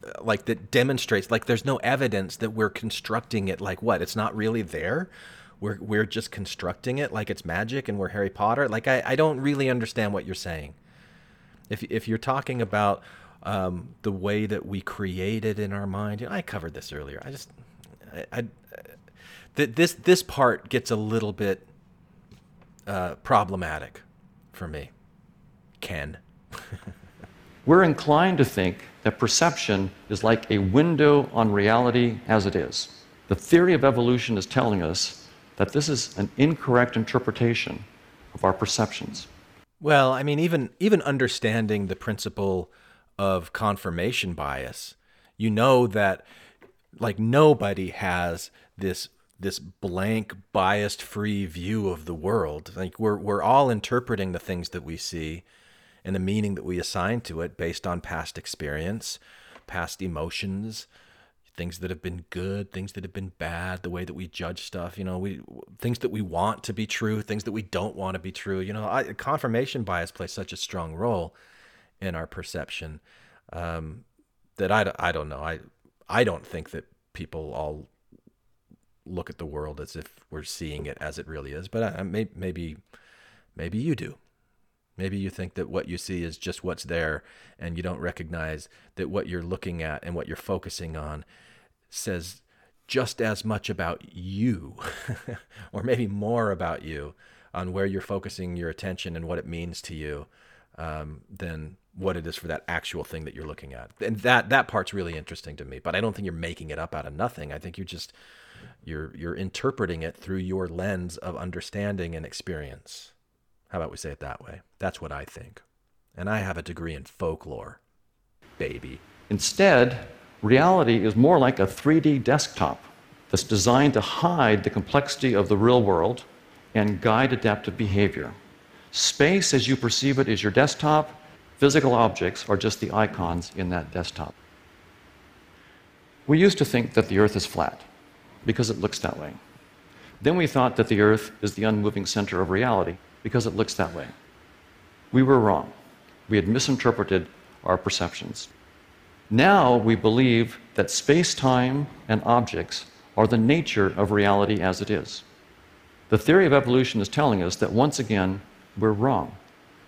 uh, like that demonstrates like there's no evidence that we're constructing it like what it's not really there we're we're just constructing it like it's magic and we're Harry Potter. Like I, I don't really understand what you're saying. If if you're talking about um, the way that we create it in our mind, you know, I covered this earlier. I just I, I this this part gets a little bit uh, problematic for me. Ken. We're inclined to think that perception is like a window on reality as it is. The theory of evolution is telling us that this is an incorrect interpretation of our perceptions. Well, I mean, even even understanding the principle of confirmation bias, you know that like nobody has this this blank biased free view of the world like we're we're all interpreting the things that we see and the meaning that we assign to it based on past experience past emotions things that have been good, things that have been bad, the way that we judge stuff, you know, we things that we want to be true, things that we don't want to be true. You know, I, confirmation bias plays such a strong role in our perception um, that I, I don't know. I I don't think that people all look at the world as if we're seeing it as it really is, but I, may, maybe maybe you do. Maybe you think that what you see is just what's there, and you don't recognize that what you're looking at and what you're focusing on says just as much about you, or maybe more about you, on where you're focusing your attention and what it means to you, um, than what it is for that actual thing that you're looking at. And that that part's really interesting to me. But I don't think you're making it up out of nothing. I think you're just you're you're interpreting it through your lens of understanding and experience. How about we say it that way? That's what I think. And I have a degree in folklore, baby. Instead, reality is more like a 3D desktop that's designed to hide the complexity of the real world and guide adaptive behavior. Space, as you perceive it, is your desktop. Physical objects are just the icons in that desktop. We used to think that the Earth is flat because it looks that way. Then we thought that the Earth is the unmoving center of reality because it looks that way. We were wrong. We had misinterpreted our perceptions. Now we believe that space time and objects are the nature of reality as it is. The theory of evolution is telling us that once again, we're wrong.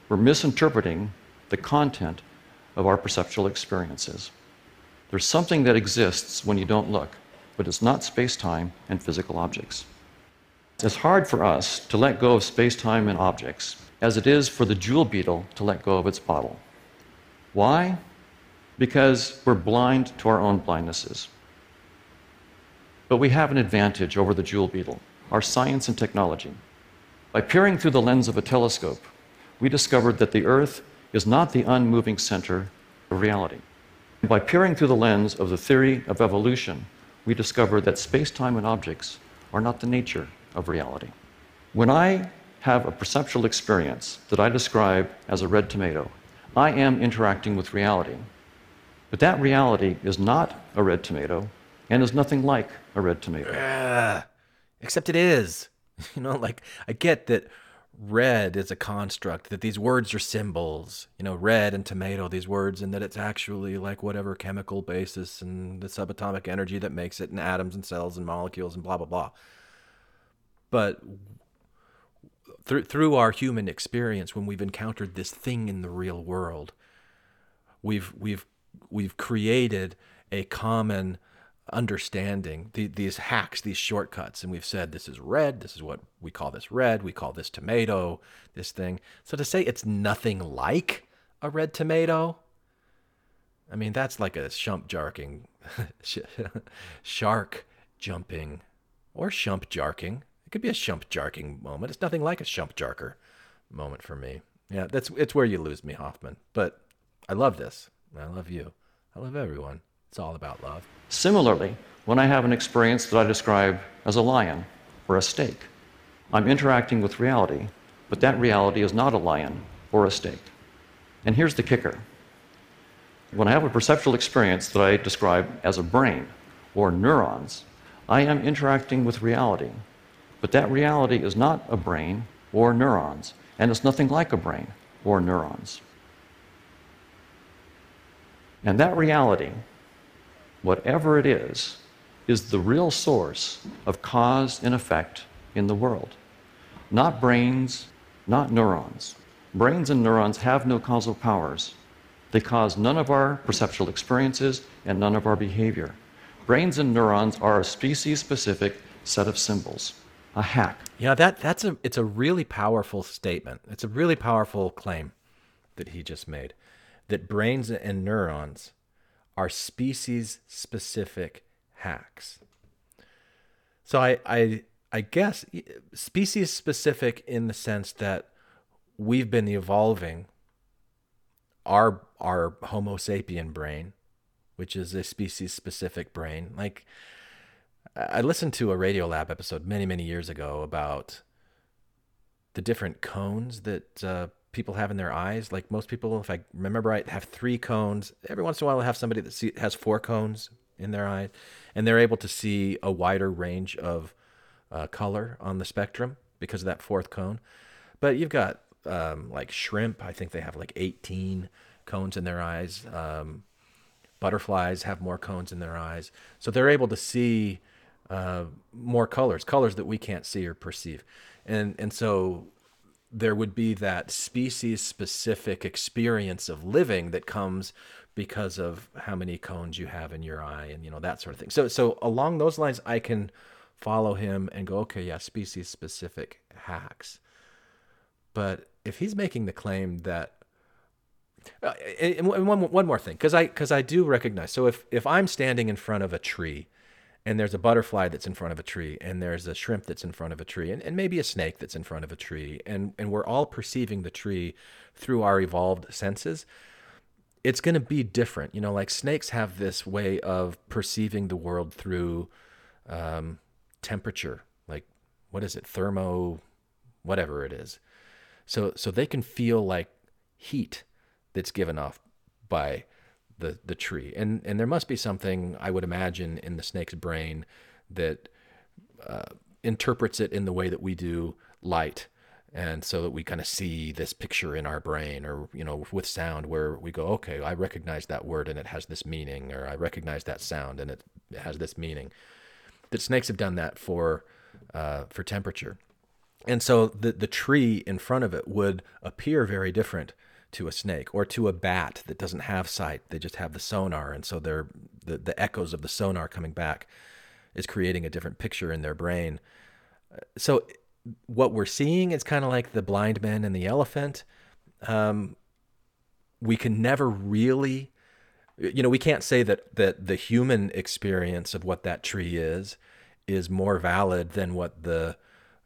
We're misinterpreting the content of our perceptual experiences. There's something that exists when you don't look, but it's not space time and physical objects. It's hard for us to let go of space time and objects as it is for the jewel beetle to let go of its bottle. Why? Because we're blind to our own blindnesses. But we have an advantage over the jewel beetle our science and technology. By peering through the lens of a telescope, we discovered that the Earth is not the unmoving center of reality. By peering through the lens of the theory of evolution, we discovered that space time and objects are not the nature of reality. When I have a perceptual experience that I describe as a red tomato, I am interacting with reality. But that reality is not a red tomato and is nothing like a red tomato. Uh, except it is. You know, like I get that red is a construct, that these words are symbols, you know, red and tomato, these words, and that it's actually like whatever chemical basis and the subatomic energy that makes it, and atoms and cells and molecules and blah, blah, blah. But through, through our human experience, when we've encountered this thing in the real world, we've, we've, we've created a common understanding the, these hacks, these shortcuts, and we've said this is red. This is what we call this red. We call this tomato. This thing. So to say it's nothing like a red tomato, I mean that's like a shump jarking, shark jumping, or shump jarking. It could be a shump jarking moment. It's nothing like a shump jarker moment for me. Yeah, that's it's where you lose me, Hoffman. But I love this. I love you. I love everyone. It's all about love. Similarly, when I have an experience that I describe as a lion or a steak, I'm interacting with reality, but that reality is not a lion or a steak. And here's the kicker when I have a perceptual experience that I describe as a brain or neurons, I am interacting with reality, but that reality is not a brain or neurons, and it's nothing like a brain or neurons. And that reality whatever it is, is the real source of cause and effect in the world. Not brains, not neurons. Brains and neurons have no causal powers. They cause none of our perceptual experiences and none of our behavior. Brains and neurons are a species specific set of symbols, a hack. Yeah, that, that's a, it's a really powerful statement. It's a really powerful claim that he just made that brains and neurons are species specific hacks. So I, I, I guess species specific in the sense that we've been evolving our our Homo sapien brain, which is a species specific brain. Like I listened to a Radiolab episode many many years ago about the different cones that uh, people have in their eyes. Like most people, if I remember right, have three cones. Every once in a while, I have somebody that see, has four cones in their eyes, and they're able to see a wider range of uh, color on the spectrum because of that fourth cone. But you've got um, like shrimp. I think they have like 18 cones in their eyes. Um, butterflies have more cones in their eyes, so they're able to see uh, more colors, colors that we can't see or perceive. And and so there would be that species specific experience of living that comes because of how many cones you have in your eye and you know that sort of thing. So so along those lines i can follow him and go okay yeah species specific hacks. But if he's making the claim that uh, and one, one more thing because i because i do recognize so if if i'm standing in front of a tree and there's a butterfly that's in front of a tree and there's a shrimp that's in front of a tree and, and maybe a snake that's in front of a tree and, and we're all perceiving the tree through our evolved senses it's going to be different. You know like snakes have this way of perceiving the world through um, temperature like what is it thermo whatever it is. So so they can feel like heat that's given off by the the tree. And and there must be something I would imagine in the snake's brain that uh, interprets it in the way that we do light. And so that we kind of see this picture in our brain, or you know, with sound, where we go, okay, I recognize that word and it has this meaning, or I recognize that sound and it, has this meaning. That snakes have done that for uh, for temperature. And so the, the tree in front of it would appear very different to a snake or to a bat that doesn't have sight. They just have the sonar. And so they're, the, the echoes of the sonar coming back is creating a different picture in their brain. So what we're seeing is kind of like the blind man and the elephant. Um, we can never really, you know, we can't say that that the human experience of what that tree is is more valid than what the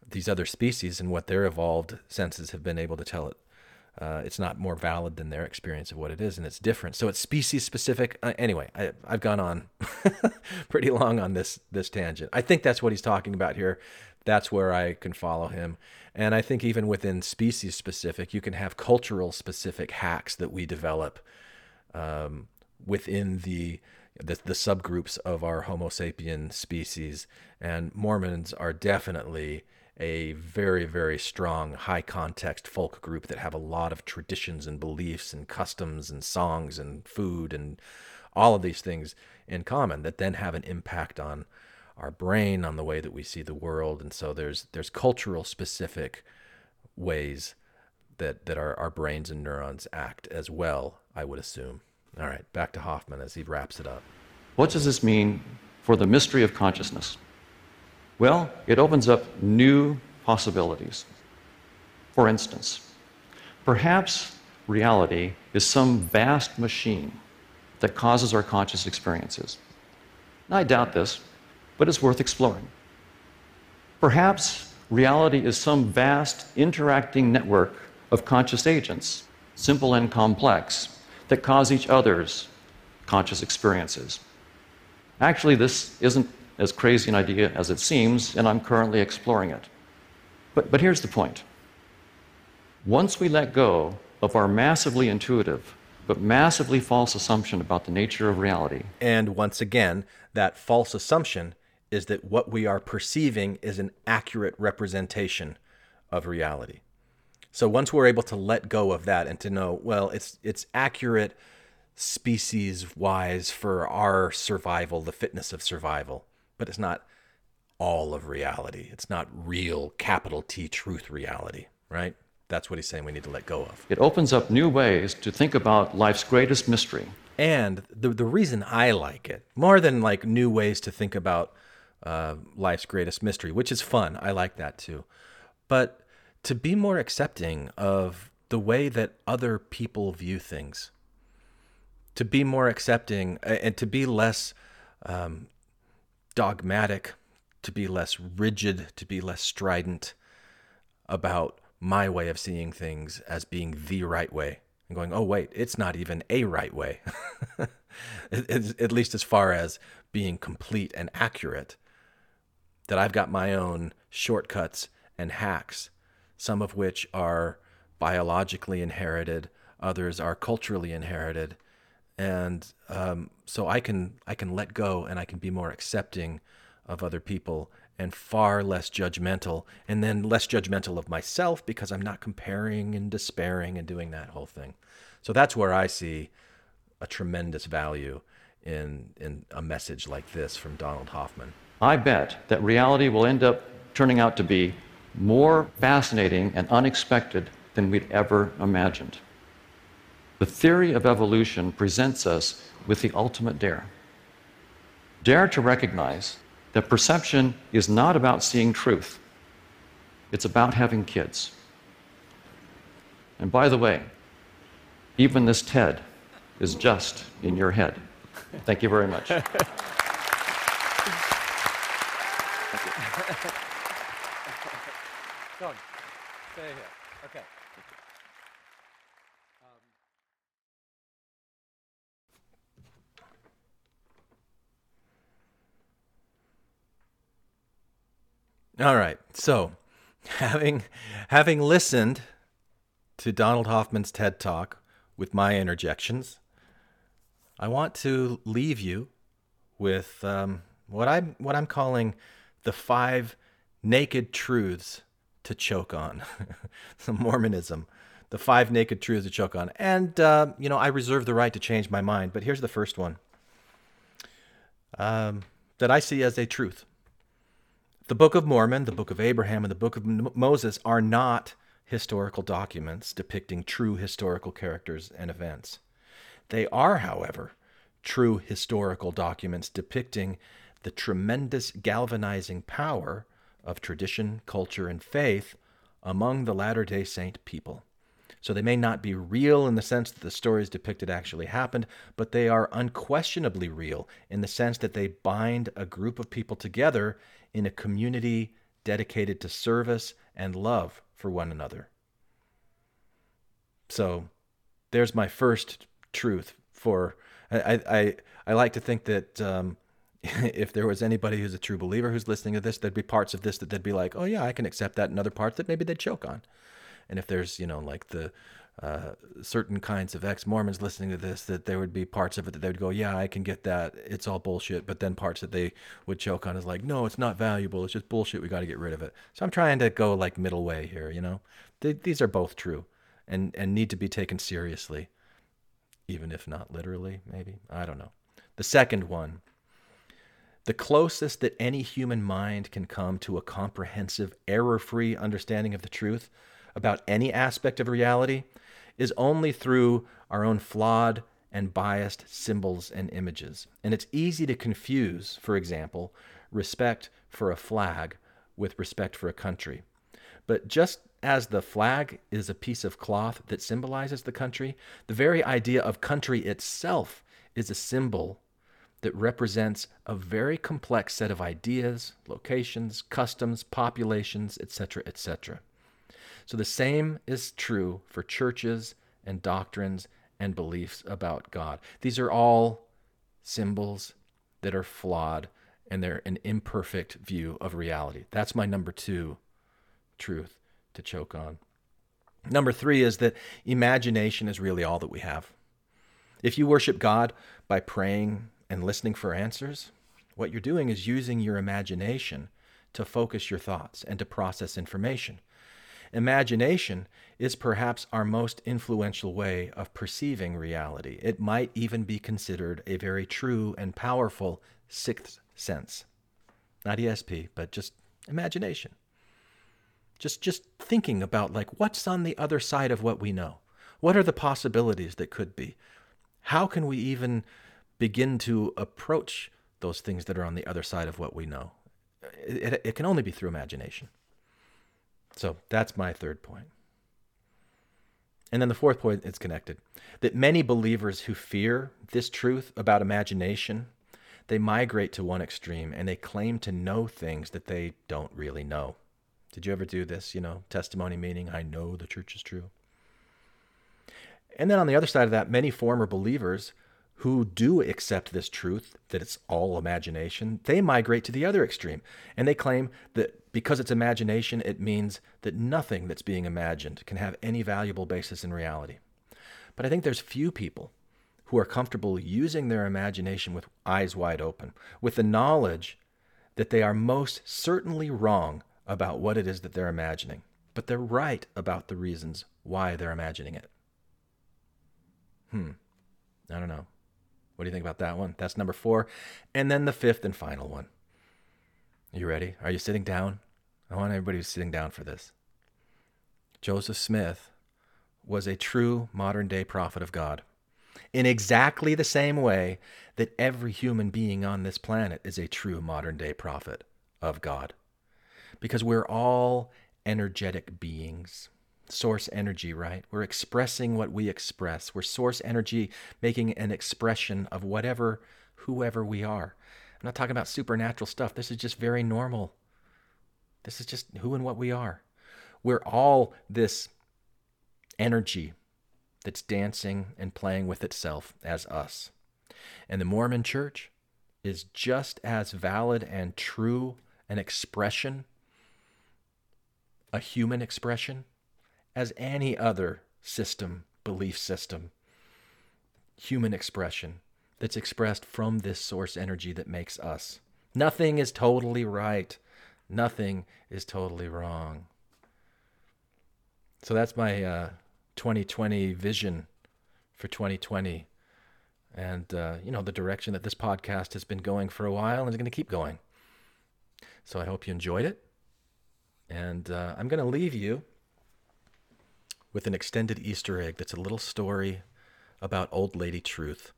these other species and what their evolved senses have been able to tell it. Uh, it's not more valid than their experience of what it is, and it's different. So it's species specific. Uh, anyway, I, I've gone on pretty long on this this tangent. I think that's what he's talking about here. That's where I can follow him. And I think even within species specific, you can have cultural specific hacks that we develop um, within the, the the subgroups of our Homo sapien species. And Mormons are definitely a very, very strong, high context folk group that have a lot of traditions and beliefs and customs and songs and food and all of these things in common that then have an impact on our brain, on the way that we see the world. And so there's there's cultural specific ways that that our, our brains and neurons act as well, I would assume. All right, back to Hoffman as he wraps it up. What does this mean for the mystery of consciousness? Well, it opens up new possibilities. For instance, perhaps reality is some vast machine that causes our conscious experiences. I doubt this, but it's worth exploring. Perhaps reality is some vast interacting network of conscious agents, simple and complex, that cause each other's conscious experiences. Actually, this isn't as crazy an idea as it seems, and I'm currently exploring it. But, but here's the point once we let go of our massively intuitive, but massively false assumption about the nature of reality. And once again, that false assumption is that what we are perceiving is an accurate representation of reality. So once we're able to let go of that and to know, well, it's it's accurate species wise for our survival, the fitness of survival but it's not all of reality. It's not real capital T truth reality, right? That's what he's saying we need to let go of. It opens up new ways to think about life's greatest mystery. And the, the reason I like it, more than like new ways to think about uh, life's greatest mystery, which is fun, I like that too, but to be more accepting of the way that other people view things, to be more accepting and to be less um, dogmatic, to be less rigid, to be less strident about my way of seeing things as being the right way and going, oh, wait, it's not even a right way. at least as far as being complete and accurate, that I've got my own shortcuts and hacks, some of which are biologically inherited, others are culturally inherited, and um, so I can I can let go and I can be more accepting of other people and far less judgmental, and then less judgmental of myself because I'm not comparing and despairing and doing that whole thing. So that's where I see a tremendous value in in a message like this from Donald Hoffman. I bet that reality will end up turning out to be more fascinating and unexpected than we'd ever imagined. The theory of evolution presents us with the ultimate dare. Dare to recognize that perception is not about seeing truth, it's about having kids. And by the way, even this TED is just in your head. Thank you very much. Go on. Stay here. Okay. All right. So, having having listened to Donald Hoffman's TED Talk with my interjections, I want to leave you with um, what I'm what I'm calling the five naked truths to choke on. the Mormonism, the five naked truths to choke on, and uh, you know I reserve the right to change my mind. But here's the first one um, that I see as a truth The Book of Mormon, the Book of Abraham, and the Book of Moses are not historical documents depicting true historical characters and events. They are, however, true historical documents depicting the tremendous galvanizing power of tradition, culture, and faith among the Latter day Saint people. So they may not be real in the sense that the stories depicted actually happened, but they are unquestionably real in the sense that they bind a group of people together in a community dedicated to service and love for one another. So there's my first truth for I I, I like to think that um, if there was anybody who's a true believer who's listening to this, there'd be parts of this that they'd be like, oh yeah, I can accept that, and other parts that maybe they'd choke on. And if there's you know like the uh, certain kinds of ex-Mormons listening to this, that there would be parts of it that they would go, yeah, I can get that, it's all bullshit. But then parts that they would choke on is like, no, it's not valuable, it's just bullshit. We got to get rid of it. So I'm trying to go like middle way here. You know, these are both true, and and need to be taken seriously, even if not literally. Maybe I don't know. The second one the closest that any human mind can come to a comprehensive, error free understanding of the truth about any aspect of reality is only through our own flawed and biased symbols and images. And it's easy to confuse, for example, respect for a flag with respect for a country. But just as the flag is a piece of cloth that symbolizes the country, the very idea of country itself is a symbol that represents a very complex set of ideas, locations, customs, populations, etc., etc. So the same is true for churches and doctrines and beliefs about God. These are all symbols that are flawed and they're an imperfect view of reality. That's my number two truth to choke on. Number three is that imagination is really all that we have. If you worship God by praying and listening for answers, what you're doing is using your imagination to focus your thoughts and to process information. Imagination is perhaps our most influential way of perceiving reality. It might even be considered a very true and powerful sixth sense. Not ESP, but just imagination. Just just thinking about like what's on the other side of what we know. What are the possibilities that could be? How can we even begin to approach those things that are on the other side of what we know. It, it, it can only be through imagination. So that's my third point. And then the fourth point is connected that many believers who fear this truth about imagination, they migrate to one extreme and they claim to know things that they don't really know. Did you ever do this? You know, testimony meaning, I know the church is true. And then on the other side of that, many former believers who do accept this truth that it's all imagination, they migrate to the other extreme and they claim that because it's imagination, it means that nothing that's being imagined can have any valuable basis in reality. But I think there's few people who are comfortable using their imagination with eyes wide open, with the knowledge that they are most certainly wrong about what it is that they're imagining, but they're right about the reasons why they're imagining it. Hmm. I don't know. What do you think about that one? That's number four. And then the fifth and final one. You ready? Are you sitting down? I want everybody who's sitting down for this. Joseph Smith was a true modern day prophet of God in exactly the same way that every human being on this planet is a true modern day prophet of God. Because we're all energetic beings source energy, right? We're expressing what we express. We're source energy making an expression of whatever, whoever we are. I'm not talking about supernatural stuff. This is just very normal. This is just who and what we are. We're all this energy that's dancing and playing with itself as us. And the Mormon church is just as valid and true an expression, a human expression, as any other system, belief system, human expression that's expressed from this source energy that makes us. Nothing is totally right. Nothing is totally wrong. So that's my uh, 2020 vision for 2020. And, uh, you know, the direction that this podcast has been going for a while and is going to keep going. So I hope you enjoyed it. And uh, I'm going to leave you with an extended Easter egg that's a little story about Old Lady Truth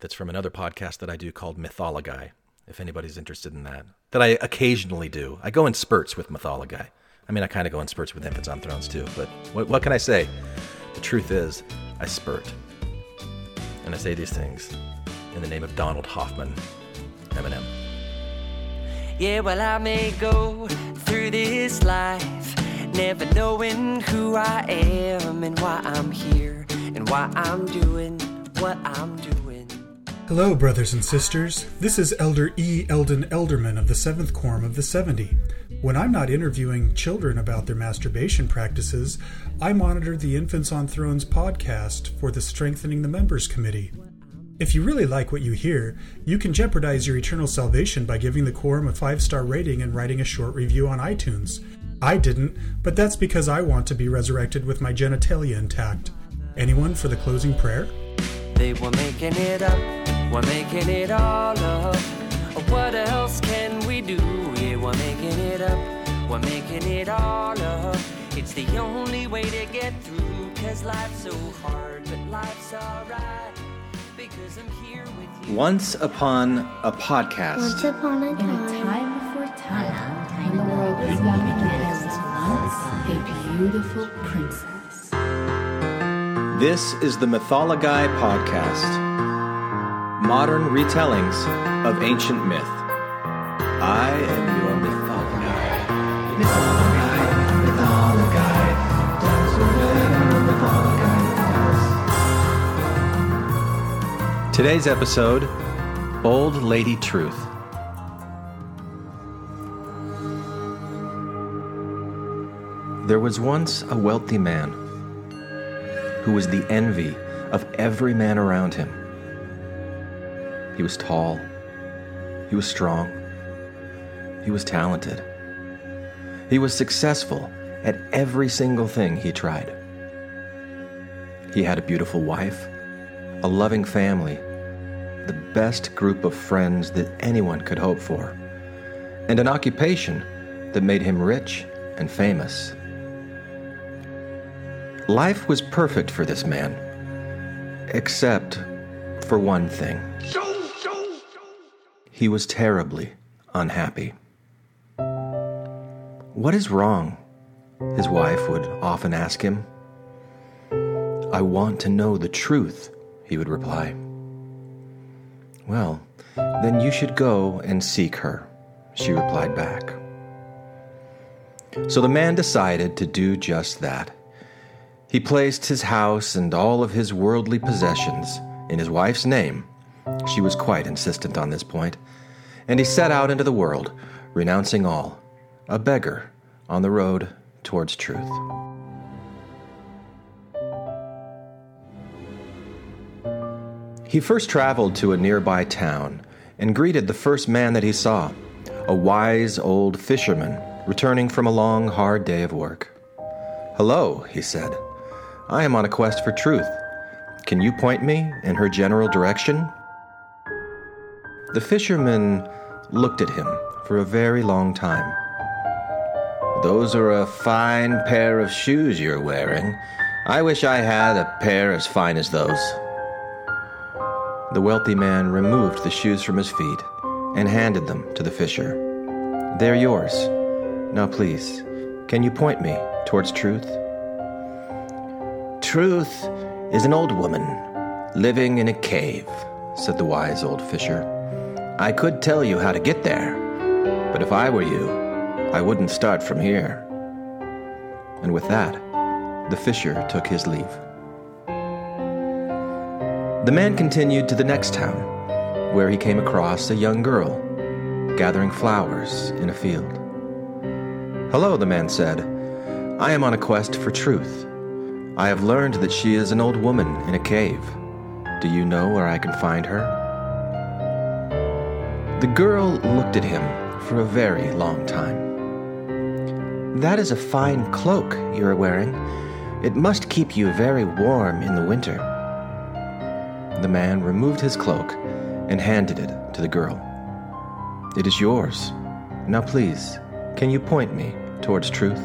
that's from another podcast that I do called Mythology, if anybody's interested in that. That I occasionally do. I go in spurts with Mythology. I mean, I kind of go in spurts with Infants on Thrones too, but what, what can I say? The truth is, I spurt. And I say these things in the name of Donald Hoffman, Eminem. Yeah, well, I may go through this life never knowing who I am and why I'm here and why I'm doing what I'm doing. Hello, brothers and sisters. This is Elder E. Eldon Elderman of the 7th Quorum of the 70. When I'm not interviewing children about their masturbation practices, I monitor the Infants on Thrones podcast for the Strengthening the Members Committee. If you really like what you hear, you can jeopardize your eternal salvation by giving the Quorum a five star rating and writing a short review on iTunes. I didn't, but that's because I want to be resurrected with my genitalia intact. Anyone for the closing prayer? They were making it up, we're making it all up. What else can we do? Yeah, we're making it up, we're making it all up. It's the only way to get through, cause life's so hard, but life's alright. Once upon a podcast. Once upon a In a time, time before time, when the world was young and there was once a beautiful princess. This is the Mythology Podcast. Modern retellings of ancient myth. I am your Mythology. Today's episode Old Lady Truth. There was once a wealthy man who was the envy of every man around him. He was tall, he was strong, he was talented, he was successful at every single thing he tried. He had a beautiful wife, a loving family, the best group of friends that anyone could hope for, and an occupation that made him rich and famous. Life was perfect for this man, except for one thing. He was terribly unhappy. What is wrong? His wife would often ask him. I want to know the truth, he would reply. Well, then you should go and seek her, she replied back. So the man decided to do just that. He placed his house and all of his worldly possessions in his wife's name. She was quite insistent on this point. And he set out into the world, renouncing all, a beggar on the road towards truth. He first traveled to a nearby town and greeted the first man that he saw, a wise old fisherman returning from a long, hard day of work. Hello, he said. I am on a quest for truth. Can you point me in her general direction? The fisherman looked at him for a very long time. Those are a fine pair of shoes you're wearing. I wish I had a pair as fine as those. The wealthy man removed the shoes from his feet and handed them to the fisher. They're yours. Now, please, can you point me towards truth? Truth is an old woman living in a cave, said the wise old fisher. I could tell you how to get there, but if I were you, I wouldn't start from here. And with that, the fisher took his leave. The man continued to the next town, where he came across a young girl gathering flowers in a field. Hello, the man said. I am on a quest for truth. I have learned that she is an old woman in a cave. Do you know where I can find her? The girl looked at him for a very long time. That is a fine cloak you are wearing. It must keep you very warm in the winter. The man removed his cloak and handed it to the girl. It is yours. Now, please, can you point me towards truth?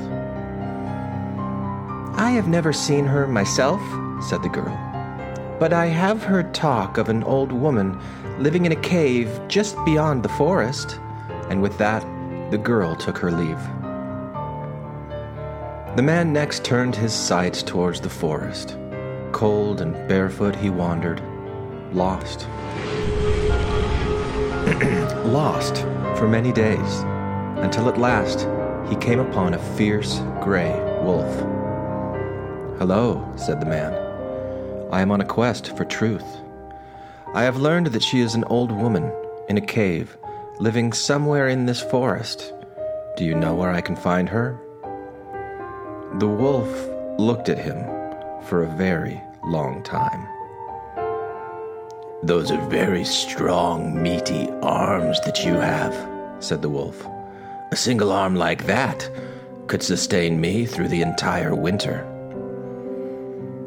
I have never seen her myself, said the girl, but I have heard talk of an old woman living in a cave just beyond the forest. And with that, the girl took her leave. The man next turned his sights towards the forest. Cold and barefoot he wandered, lost. lost for many days, until at last he came upon a fierce gray wolf. Hello, said the man. I am on a quest for truth. I have learned that she is an old woman in a cave, living somewhere in this forest. Do you know where I can find her? The wolf looked at him for a very long time. Those are very strong, meaty arms that you have, said the wolf. A single arm like that could sustain me through the entire winter.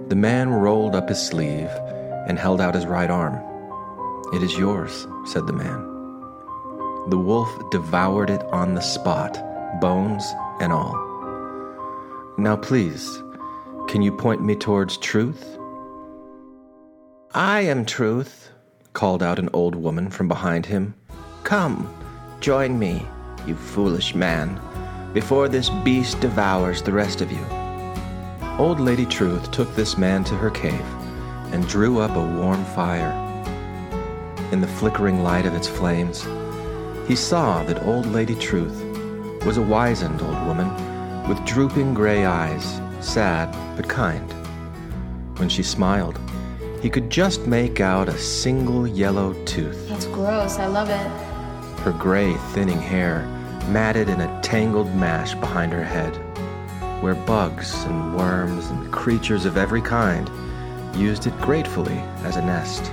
The man rolled up his sleeve and held out his right arm. It is yours, said the man. The wolf devoured it on the spot, bones and all. Now, please, can you point me towards truth? I am truth, called out an old woman from behind him. Come, join me, you foolish man, before this beast devours the rest of you. Old Lady Truth took this man to her cave and drew up a warm fire. In the flickering light of its flames, he saw that Old Lady Truth was a wizened old woman with drooping gray eyes, sad but kind. When she smiled, he could just make out a single yellow tooth. That's gross. I love it. Her gray, thinning hair matted in a tangled mash behind her head, where bugs and worms and creatures of every kind used it gratefully as a nest.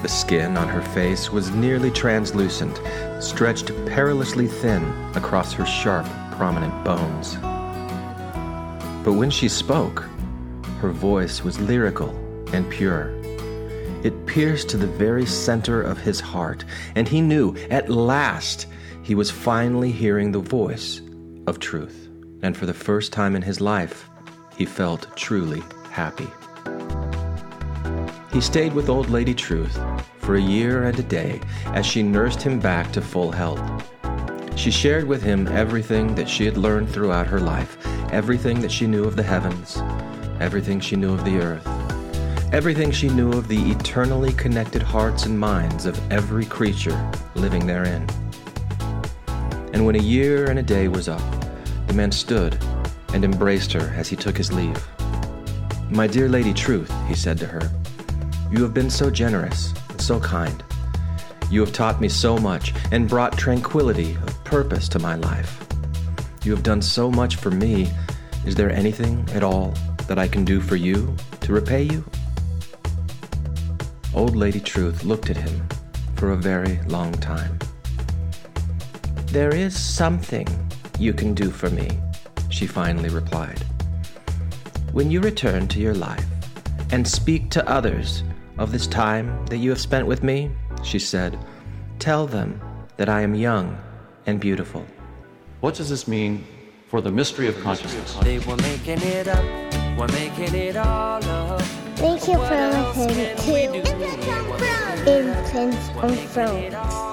The skin on her face was nearly translucent, stretched perilously thin across her sharp, prominent bones. But when she spoke, her voice was lyrical and pure. It pierced to the very center of his heart, and he knew at last he was finally hearing the voice of truth. And for the first time in his life, he felt truly happy. He stayed with Old Lady Truth for a year and a day as she nursed him back to full health. She shared with him everything that she had learned throughout her life, everything that she knew of the heavens, everything she knew of the earth, everything she knew of the eternally connected hearts and minds of every creature living therein. And when a year and a day was up, the man stood and embraced her as he took his leave. My dear Lady Truth, he said to her, you have been so generous and so kind. You have taught me so much and brought tranquility of purpose to my life. You have done so much for me. Is there anything at all that I can do for you to repay you? Old Lady Truth looked at him for a very long time. There is something you can do for me, she finally replied. When you return to your life and speak to others of this time that you have spent with me, she said, tell them that I am young and beautiful. What does this mean for the mystery of consciousness? They were making it up, we're making it all up. Thank you for listening to? Infants on Thrones.